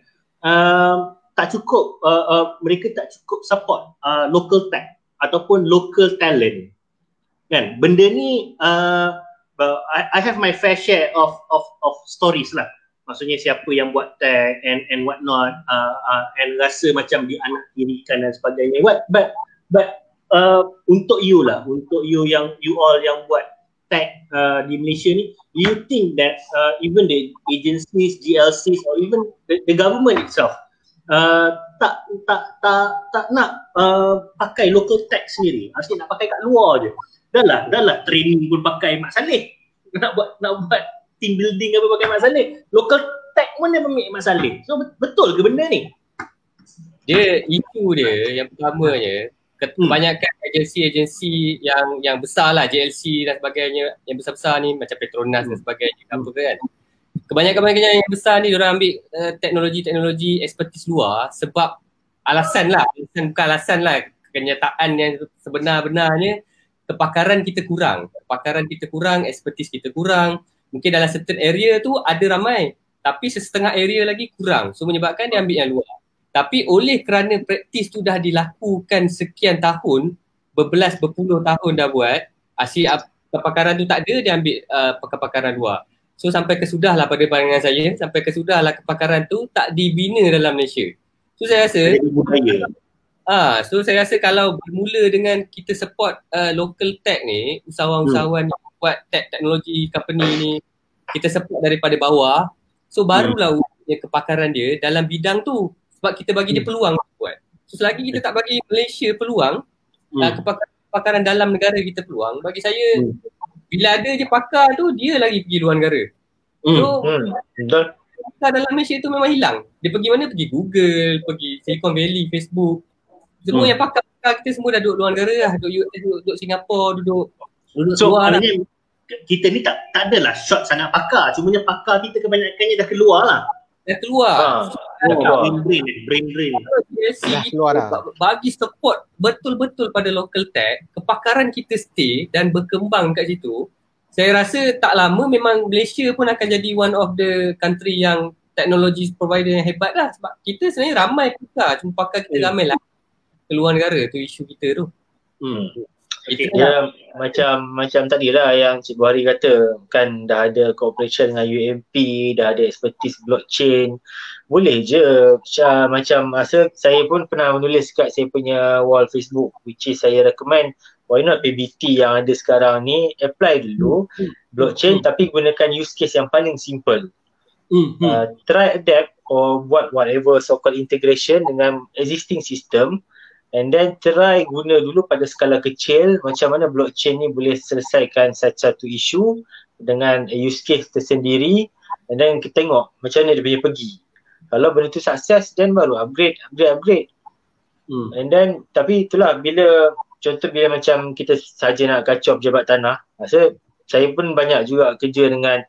uh, tak cukup uh, uh, mereka tak cukup support uh, local tech ataupun local talent? Kan? Benda ni uh, but I, I have my fair share of of of stories lah. Maksudnya siapa yang buat tag and and what not uh, uh, and rasa macam di anak dirikan dan sebagainya. What but but uh, untuk you lah, untuk you yang you all yang buat tag uh, di Malaysia ni, you think that uh, even the agencies, GLCs or even the, the government itself uh, tak tak tak tak nak uh, pakai local tag sendiri, asyik nak pakai kat luar je dah lah, dah lah training pun pakai Mak Saleh nak buat nak buat team building apa pakai Mat Saleh. Local tech pun dia ambil Mat Saleh. So betul ke benda ni? Dia isu dia yang pertamanya Hmm. kebanyakan agensi-agensi yang yang besar lah JLC dan sebagainya yang besar-besar ni macam Petronas dan Hmm. sebagainya apa kan kebanyakan-kebanyakan yang besar ni diorang ambil uh, teknologi-teknologi ekspertis luar sebab alasan lah. Alasan bukan alasan lah. Kenyataan yang sebenar-benarnya kepakaran kita kurang. Kepakaran kita kurang ekspertis kita kurang. Mungkin dalam certain area tu ada ramai tapi sesetengah area lagi kurang. So menyebabkan dia ambil yang luar. Tapi oleh kerana praktis tu dah dilakukan sekian tahun, berbelas berpuluh tahun dah buat, asyik kepakaran tu tak ada, dia ambil uh, pakar-pakaran luar. So sampai kesudahlah pada pandangan saya, sampai kesudahlah kepakaran tu tak dibina dalam Malaysia. So saya rasa, budaya. ah, so saya rasa kalau bermula dengan kita support uh, local tech ni, usahawan-usahawan yang buat tech teknologi company ni, kita support daripada bawah, so barulah hmm. kepakaran dia dalam bidang tu sebab kita bagi dia peluang buat. So selagi kita tak bagi Malaysia peluang, hmm. uh, kepakaran, kepakaran dalam negara kita peluang, bagi saya hmm. Bila ada je pakar tu dia lagi pergi luar negara. So Hmm. Pakar dalam Malaysia tu memang hilang. Dia pergi mana? Pergi Google, pergi Silicon Valley, Facebook. Semua Hmm. yang pakar-pakar kita semua dah duduk luar negara lah. Duduk US, duduk, duduk Singapura, duduk duduk So luar lah. kita ni tak tak adalah short sangat pakar. Cumanya pakar kita kebanyakannya dah keluar lah. Dah keluar. Ha. Oh, brain drain, brain drain. JLC Dah kita keluar dah. ba- bagi support betul-betul pada local tech, kepakaran kita stay dan berkembang kat situ. Saya rasa tak lama memang Malaysia pun akan jadi one of the country yang teknologi provider yang hebat lah sebab kita sebenarnya ramai pakar, cuma pakar kita Hmm. ramai lah keluar negara tu isu kita tu. Hmm. Okay. Itu Ya macam macam tadi lah yang Cik Buhari kata kan dah ada cooperation dengan UMP, dah ada expertise blockchain. Boleh je macam, macam masa saya pun pernah menulis kat saya punya wall Facebook which is saya recommend why not PBT yang ada sekarang ni apply dulu blockchain tapi gunakan use case yang paling simple. Hmm. hmm. Uh, try adapt or buat whatever so called integration dengan existing system and then try guna dulu pada skala kecil macam mana blockchain ni boleh selesaikan satu isu dengan use case tersendiri and then kita tengok macam mana dia punya pergi kalau benda tu sukses then baru upgrade upgrade upgrade Hmm. and then tapi itulah bila contoh bila macam kita saja nak kacau pejabat tanah rasa saya pun banyak juga kerja dengan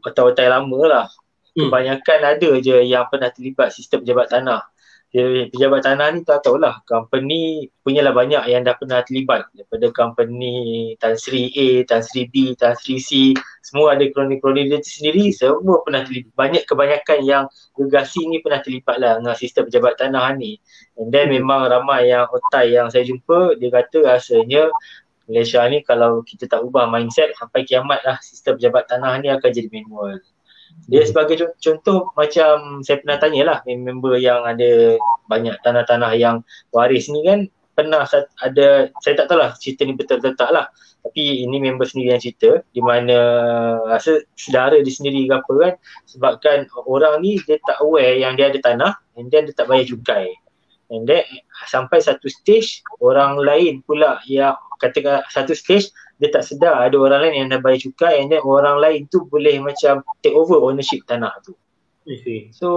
otai-otai lama lah Hmm. kebanyakan ada je yang pernah terlibat sistem pejabat tanah. Dia, pejabat tanah ni tak tahulah company punyalah banyak yang dah pernah terlibat. Daripada company Tan Sri A, Tan Sri B, Tan Sri C semua ada kroni-kroni dia sendiri semua pernah terlibat. Banyak kebanyakan yang gegasi ni pernah terlibat lah dengan sistem pejabat tanah ni. And then memang ramai yang otai yang saya jumpa dia kata rasanya Malaysia ni kalau kita tak ubah mindset sampai kiamat lah sistem pejabat tanah ni akan jadi manual dia sebagai con- contoh macam saya pernah tanya lah member yang ada banyak tanah-tanah yang waris ni kan pernah ada saya tak tahu lah cerita ni betul atau tak lah. Tapi ini member sendiri yang cerita di mana rasa saudara dia sendiri ke apa kan sebabkan orang ni dia tak aware yang dia ada tanah and then dia tak bayar cukai and then sampai satu stage orang lain pula yang katakan satu stage dia tak sedar ada orang lain yang dah bayar cukai and then orang lain tu boleh macam take over ownership tanah tu. Okay. So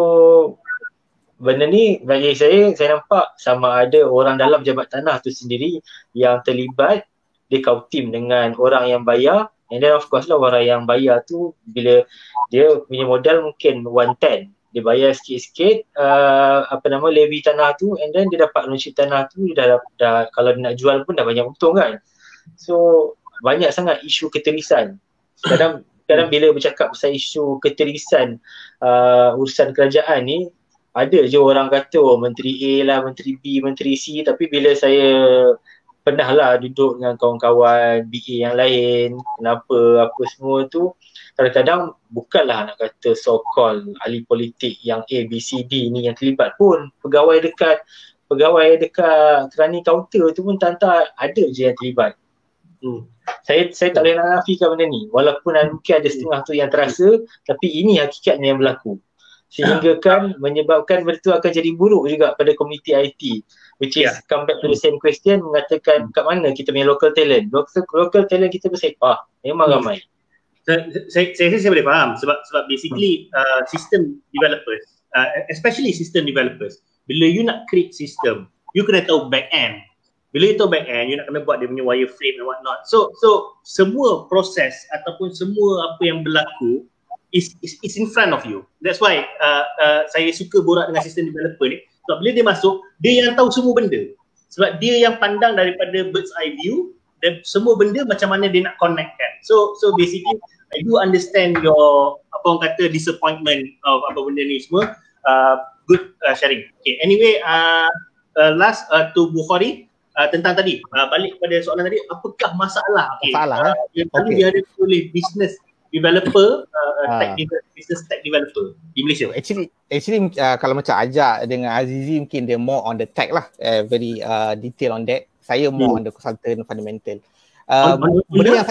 benda ni bagi saya saya nampak sama ada orang dalam jabat tanah tu sendiri yang terlibat dia kau team dengan orang yang bayar and then of course lah orang yang bayar tu bila dia punya modal mungkin 110 dia bayar sikit-sikit uh, apa nama levy tanah tu and then dia dapat ownership tanah tu dia dah, dah kalau dia nak jual pun dah banyak untung kan. So banyak sangat isu keterisan kadang kadang bila bercakap pasal isu keterisan uh, urusan kerajaan ni ada je orang kata oh menteri A lah, menteri B, menteri C tapi bila saya pernah lah duduk dengan kawan-kawan BA yang lain kenapa apa semua tu. Kadang-kadang bukanlah nak kata so called ahli politik yang A, B, C, D ni yang terlibat pun. Pegawai dekat pegawai dekat kerani kaunter tu pun tanta ada je yang terlibat. Hmm. saya saya tak boleh nak nafikan benda ni. Walaupun mungkin ada setengah tu yang terasa tapi ini hakikatnya yang berlaku. Sehingga kan menyebabkan benda tu akan jadi buruk juga pada komuniti IT which is Ya. come back to the same question mengatakan kat mana kita punya local talent. Local, local talent kita bersepah memang Hmm. ramai. Saya, saya saya boleh faham sebab sebab basically uh, system developers uh, especially system developers bila you nak create system you kena tahu back end. Bila you tahu back end you nak kena buat dia punya wireframe and what not so so semua proses ataupun semua apa yang berlaku is is, is in front of you. That's why uh, uh, saya suka borak dengan system developer ni sebab bila dia masuk dia yang tahu semua benda sebab dia yang pandang daripada bird's eye view dan semua benda macam mana dia nak connect kan so so basically I do understand your apa orang kata disappointment of apa benda ni semua. Uh, good uh, sharing. Okay, anyway, uh, uh, last uh, to Bukhari uh, tentang tadi uh, balik pada soalan tadi, apakah masalah? Okay. Masalah. Uh, yang okay. dia ada oleh business developer, uh, uh. tech business tech developer di Malaysia. Actually, actually uh, kalau macam ajak dengan Azizi mungkin dia more on the tech lah, uh, very uh, detail on that. Saya more hmm. on the consultant fundamental. Uh, on, on, benda yang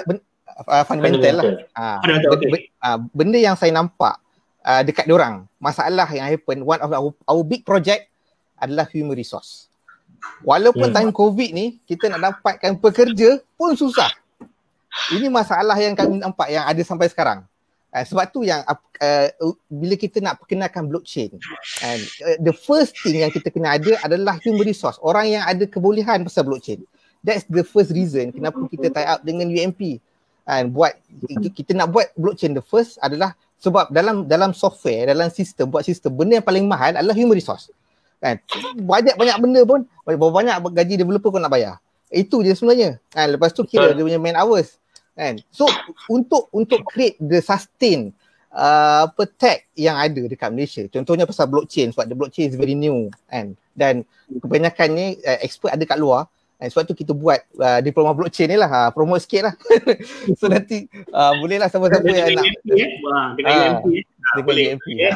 uh, fundamental, lah. Uh, benda, okay. uh, benda yang saya nampak uh, dekat orang masalah yang happen one of our, our big project adalah human resource. Walaupun hmm. time covid ni kita nak dapatkan pekerja pun susah. Ini masalah yang kami nampak yang ada sampai sekarang. Uh, sebab tu yang uh, bila kita nak perkenalkan blockchain and uh, the first thing yang kita kena ada adalah human resource. Orang yang ada kebolehan pasal blockchain. That's the first reason kenapa kita tie up dengan UMP and buat kita nak buat blockchain the first adalah sebab dalam dalam software dalam sistem buat sistem benda yang paling mahal adalah human resource kan banyak banyak benda pun banyak gaji developer pun nak bayar itu je sebenarnya kan lepas tu kira dia punya main hours kan so untuk untuk create the sustain uh, apa tech yang ada dekat Malaysia contohnya pasal blockchain sebab the blockchain is very new kan dan kebanyakannya uh, expert ada kat luar Eh, sebab tu kita buat uh, diploma blockchain ni lah, uh, promote sikit lah. so nanti uh, boleh lah siapa-siapa yang nak. Eh. Wah, dengan uh, MP eh. Dengan boleh. MP. Okay.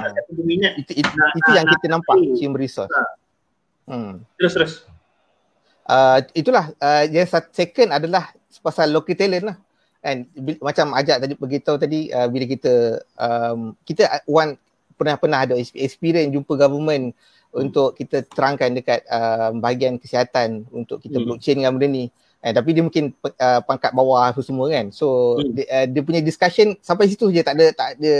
Itu, itu, nah, itu yang kita nampak, team resource. Hmm. Terus, terus. Uh, itulah, uh, yang second adalah pasal local talent lah. And macam ajak tadi beritahu tadi uh, bila kita um, kita one pernah-pernah ada experience jumpa government untuk kita terangkan dekat uh, bahagian kesihatan untuk kita hmm. blockchain dengan benda ni. Eh, tapi dia mungkin uh, pangkat bawah tu semua kan. So hmm. dia, uh, dia punya discussion sampai situ je tak ada tak ada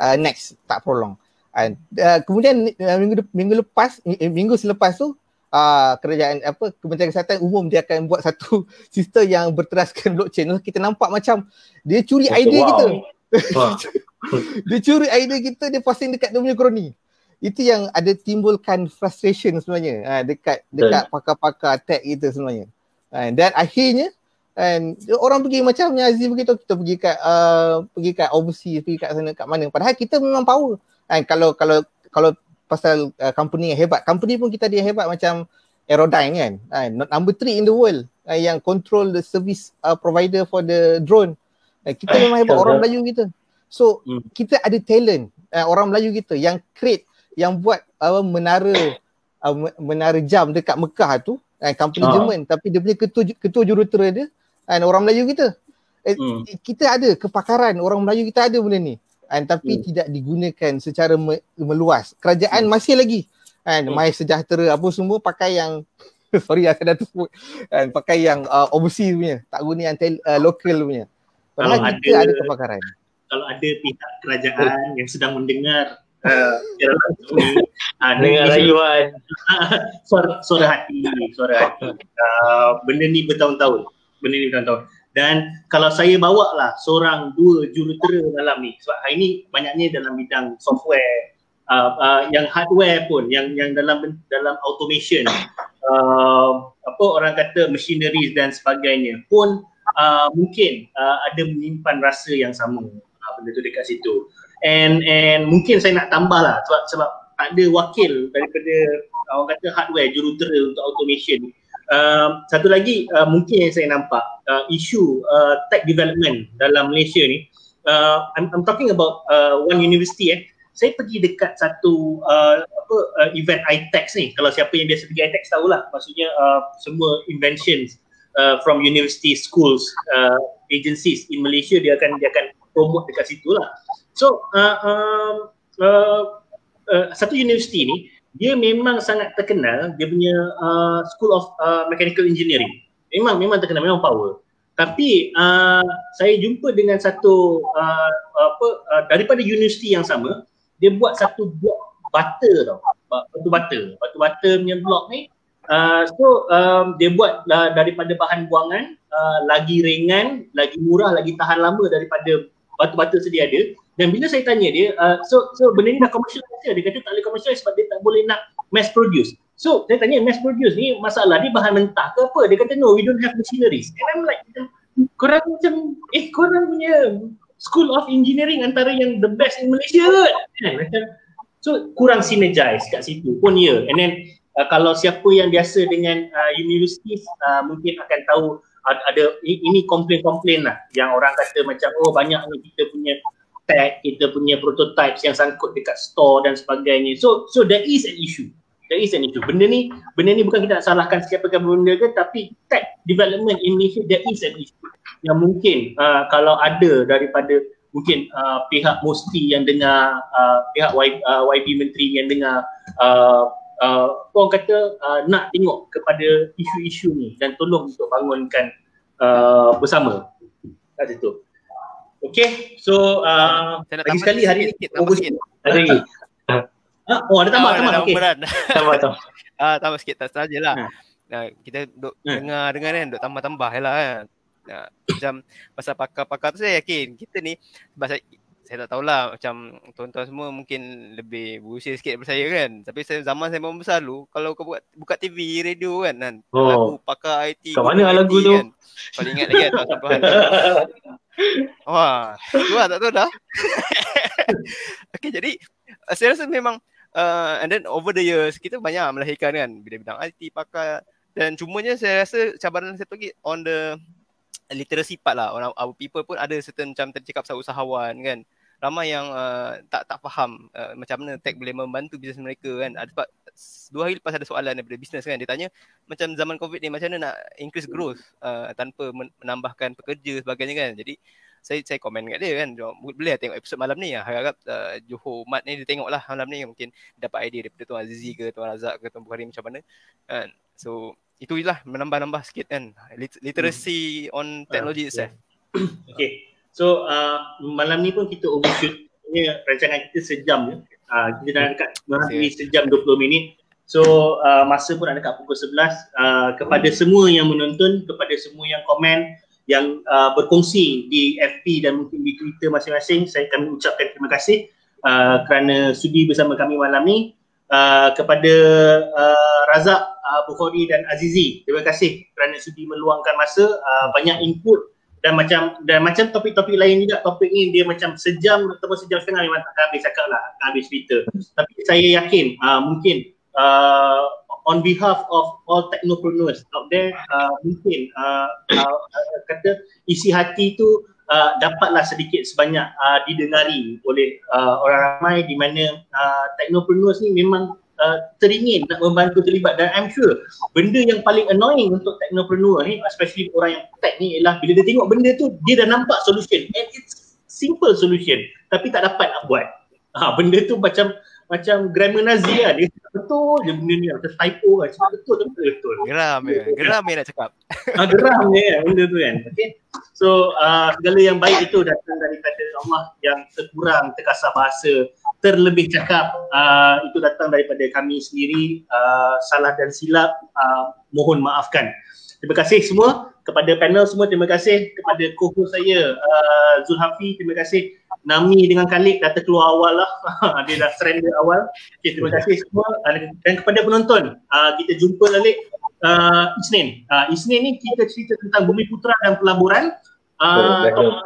uh, next tak prolong. Uh, uh, kemudian uh, minggu minggu lepas minggu selepas tu uh, kerajaan apa Kementerian Kesihatan Umum dia akan buat satu sistem yang berteraskan blockchain. Kita nampak macam dia curi oh, idea wow. kita. dia curi idea kita dia posting dekat dia punya kroni itu yang ada timbulkan frustration sebenarnya ha, dekat dekat pakar-pakar tech kita sebenarnya. Ha, dan akhirnya and orang pergi macam yang Aziz begitu kita pergi kat uh, pergi kat overseas pergi kat sana kat mana padahal kita memang power. Ha, kalau kalau kalau pasal uh, company yang hebat, company pun kita dia hebat macam Aerodyne kan. Ha, number three in the world ha, yang control the service uh, provider for the drone. Ha, kita memang hebat orang Melayu kita. So hmm. kita ada talent uh, orang Melayu kita yang create yang buat uh, menara uh, menara jam dekat Mekah tu kan company uh. Jerman tapi dia punya ketua ketua jurutera dia kan orang Melayu kita eh, hmm. kita ada kepakaran orang Melayu kita ada benda ni kan tapi hmm. tidak digunakan secara me- meluas. Kerajaan hmm. masih lagi. Kan hmm. mai sejahtera apa semua pakai yang sorry saya dah sebut kan pakai yang uh, overseas punya. Tak guna yang tel- uh, local punya. Padahal kalau kita ada, ada kepakaran. kalau ada pihak kerajaan yang sedang mendengar uh, dengan rayuan suara, suara hati suara hati. Uh, benda ni bertahun-tahun. Benda ni bertahun-tahun dan kalau saya bawa lah seorang dua jurutera dalam ni. Sebab hari ni banyaknya dalam bidang software uh, uh, yang hardware pun yang yang dalam dalam automation. Uh, apa orang kata machineries dan sebagainya pun uh, mungkin uh, ada menyimpan rasa yang sama. Uh, benda tu dekat situ. And and mungkin saya nak tambah lah sebab sebab tak ada wakil daripada orang kata hardware jurutera untuk automation uh, satu lagi uh, mungkin yang saya nampak uh, isu uh, tech development dalam Malaysia ni. Uh, I'm, I'm talking about uh, one university eh. Saya pergi dekat satu uh, apa uh, event iTech ni. Kalau siapa yang biasa pergi iTech tahulah. Maksudnya uh, semua inventions uh, from university schools uh, agencies in Malaysia dia akan dia akan promote dekat situ lah. So uh, um, uh, uh, satu universiti ni dia memang sangat terkenal dia punya uh, School of uh, Mechanical Engineering. Memang memang terkenal memang power. tapi uh, saya jumpa dengan satu uh, apa uh, daripada universiti yang sama dia buat satu blok butter tau batu butter batu butter punya blok ni uh, so um, dia buat uh, daripada bahan buangan uh, lagi ringan lagi murah lagi tahan lama daripada batu butter sedia ada dan bila saya tanya dia uh, so so benda ni dah commercial dia kata tak boleh commercial sebab dia tak boleh nak mass produce So saya tanya mass produce ni masalah ni bahan mentah ke apa? Dia kata no we don't have machineries. And I'm like korang macam eh korang punya school of engineering antara yang the best in Malaysia? Macam so kurang synergize kat situ pun ya. And then uh, kalau siapa yang biasa dengan uh, universities uh, mungkin akan tahu ada, ini komplain-komplain lah yang orang kata macam oh banyak kita punya tag, kita punya prototypes yang sangkut dekat store dan sebagainya. So so there is an issue there is an issue. Benda ni, benda ni bukan kita nak salahkan siapa ke benda ke tapi tech development in Malaysia there is an issue yang mungkin uh, kalau ada daripada mungkin uh, pihak Musti yang dengar uh, pihak y, uh, YB Menteri yang dengar uh, uh, orang kata uh, nak tengok kepada isu-isu ni dan tolong untuk bangunkan uh, bersama kat situ. Okay, so uh, lagi sekali hari ni tambah sikit. Ada lagi. Ha? Oh ada tambah, tambah. Okey. Tambah, tambah. Ah, tambah sikit tak sajalah. Ha. Nah, kita duk ha. dengar dengar kan duk tambah-tambah lah kan. Nah, macam pasal pakar-pakar tu saya yakin kita ni sebab saya, saya tak tahulah macam tuan-tuan semua mungkin lebih berusia sikit daripada saya kan. Tapi saya zaman saya membesar dulu kalau kau buka, buka TV, radio kan kan. Oh. Lagu pakar IT. Kat mana lagu tu? Kan. Kau ingat lagi kan tuan-tuan. Wah, tu lah tak tahu dah. okay, jadi saya rasa memang uh, and then over the years kita banyak melahirkan kan. Bidang-bidang IT pakai dan cumanya saya rasa cabaran satu lagi on the literacy part lah. Orang our people pun ada certain macam tadi cakap pasal usahawan kan ramai yang uh, tak tak faham uh, macam mana tech boleh membantu bisnes mereka kan. Ada sebab dua hari lepas ada soalan daripada bisnes kan. Dia tanya macam zaman covid ni macam mana nak increase growth uh, tanpa menambahkan pekerja sebagainya kan. Jadi saya saya komen kat dia kan. Boleh lah tengok episod malam ni. Lah harap uh, Johor Mat ni dia tengok lah malam ni. Mungkin dapat idea daripada Tuan Azizi ke Tuan Razak ke Tuan Bukhari macam mana kan. So itu je lah menambah-nambah sikit kan. Literacy hmm. on technology uh, itself. Okay so uh, malam ni pun kita overshoot ni rancangan kita sejam je uh, kita dah dekat menghampiri sejam 20 minit. So uh, masa pun ada dekat pukul 11 uh, kepada semua yang menonton, kepada semua yang komen, yang uh, berkongsi di FB dan mungkin di Twitter masing-masing. Saya kami ucapkan terima kasih uh, kerana sudi bersama kami malam ni. Uh, kepada uh, Razak, uh, Bukhari dan Azizi, terima kasih kerana sudi meluangkan masa, uh, banyak input dan macam dan macam topik-topik lain juga topik ni dia macam sejam ataupun sejam setengah memang tak habis cakap lah, tak habis Twitter. Tapi saya yakin uh, mungkin uh, on behalf of all technopreneurs out there uh, mungkin uh, uh, kata isi hati tu uh, dapatlah sedikit sebanyak uh, didengari oleh uh, orang ramai di mana uh, technopreneurs ni memang uh, teringin nak membantu terlibat. Dan I'm sure benda yang paling annoying untuk technopreneur ni especially orang yang tech ni ialah bila dia tengok benda tu dia dah nampak solution. And it's simple solution tapi tak dapat nak buat. Ha, benda tu macam macam grammar Nazi lah. Dia betul je benda ni macam typo kan cakap betul tapi betul. Geram ya geram ya nak cakap. Ha, geram kan benda tu kan. Okay. so uh, segala yang baik itu datang daripada Allah yang terkurang terkasar bahasa terlebih cakap uh, itu datang daripada kami sendiri uh, salah dan silap uh, mohon maafkan terima kasih semua kepada panel semua terima kasih kepada co-host saya uh, Zulhafi terima kasih Nami dengan Khalid dah terkeluar awal lah. dia dah surrender awal. Okay, terima kasih semua. Dan kepada penonton, uh, kita jumpa balik uh, Isnin. Uh, Isnin ni kita cerita tentang Bumi Putra dan pelaburan. Uh, oh,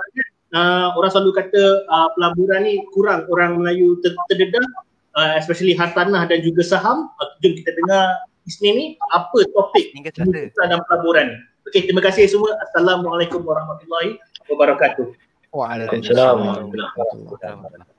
uh, orang selalu kata uh, pelaburan ni kurang orang Melayu ter- terdedah. Uh, especially hartanah dan juga saham. Uh, jom kita dengar Isnin ni apa topik dan pelaburan. Okay, terima kasih semua. Assalamualaikum warahmatullahi wabarakatuh. Waalaikumsalam warahmatullahi wabarakatuh.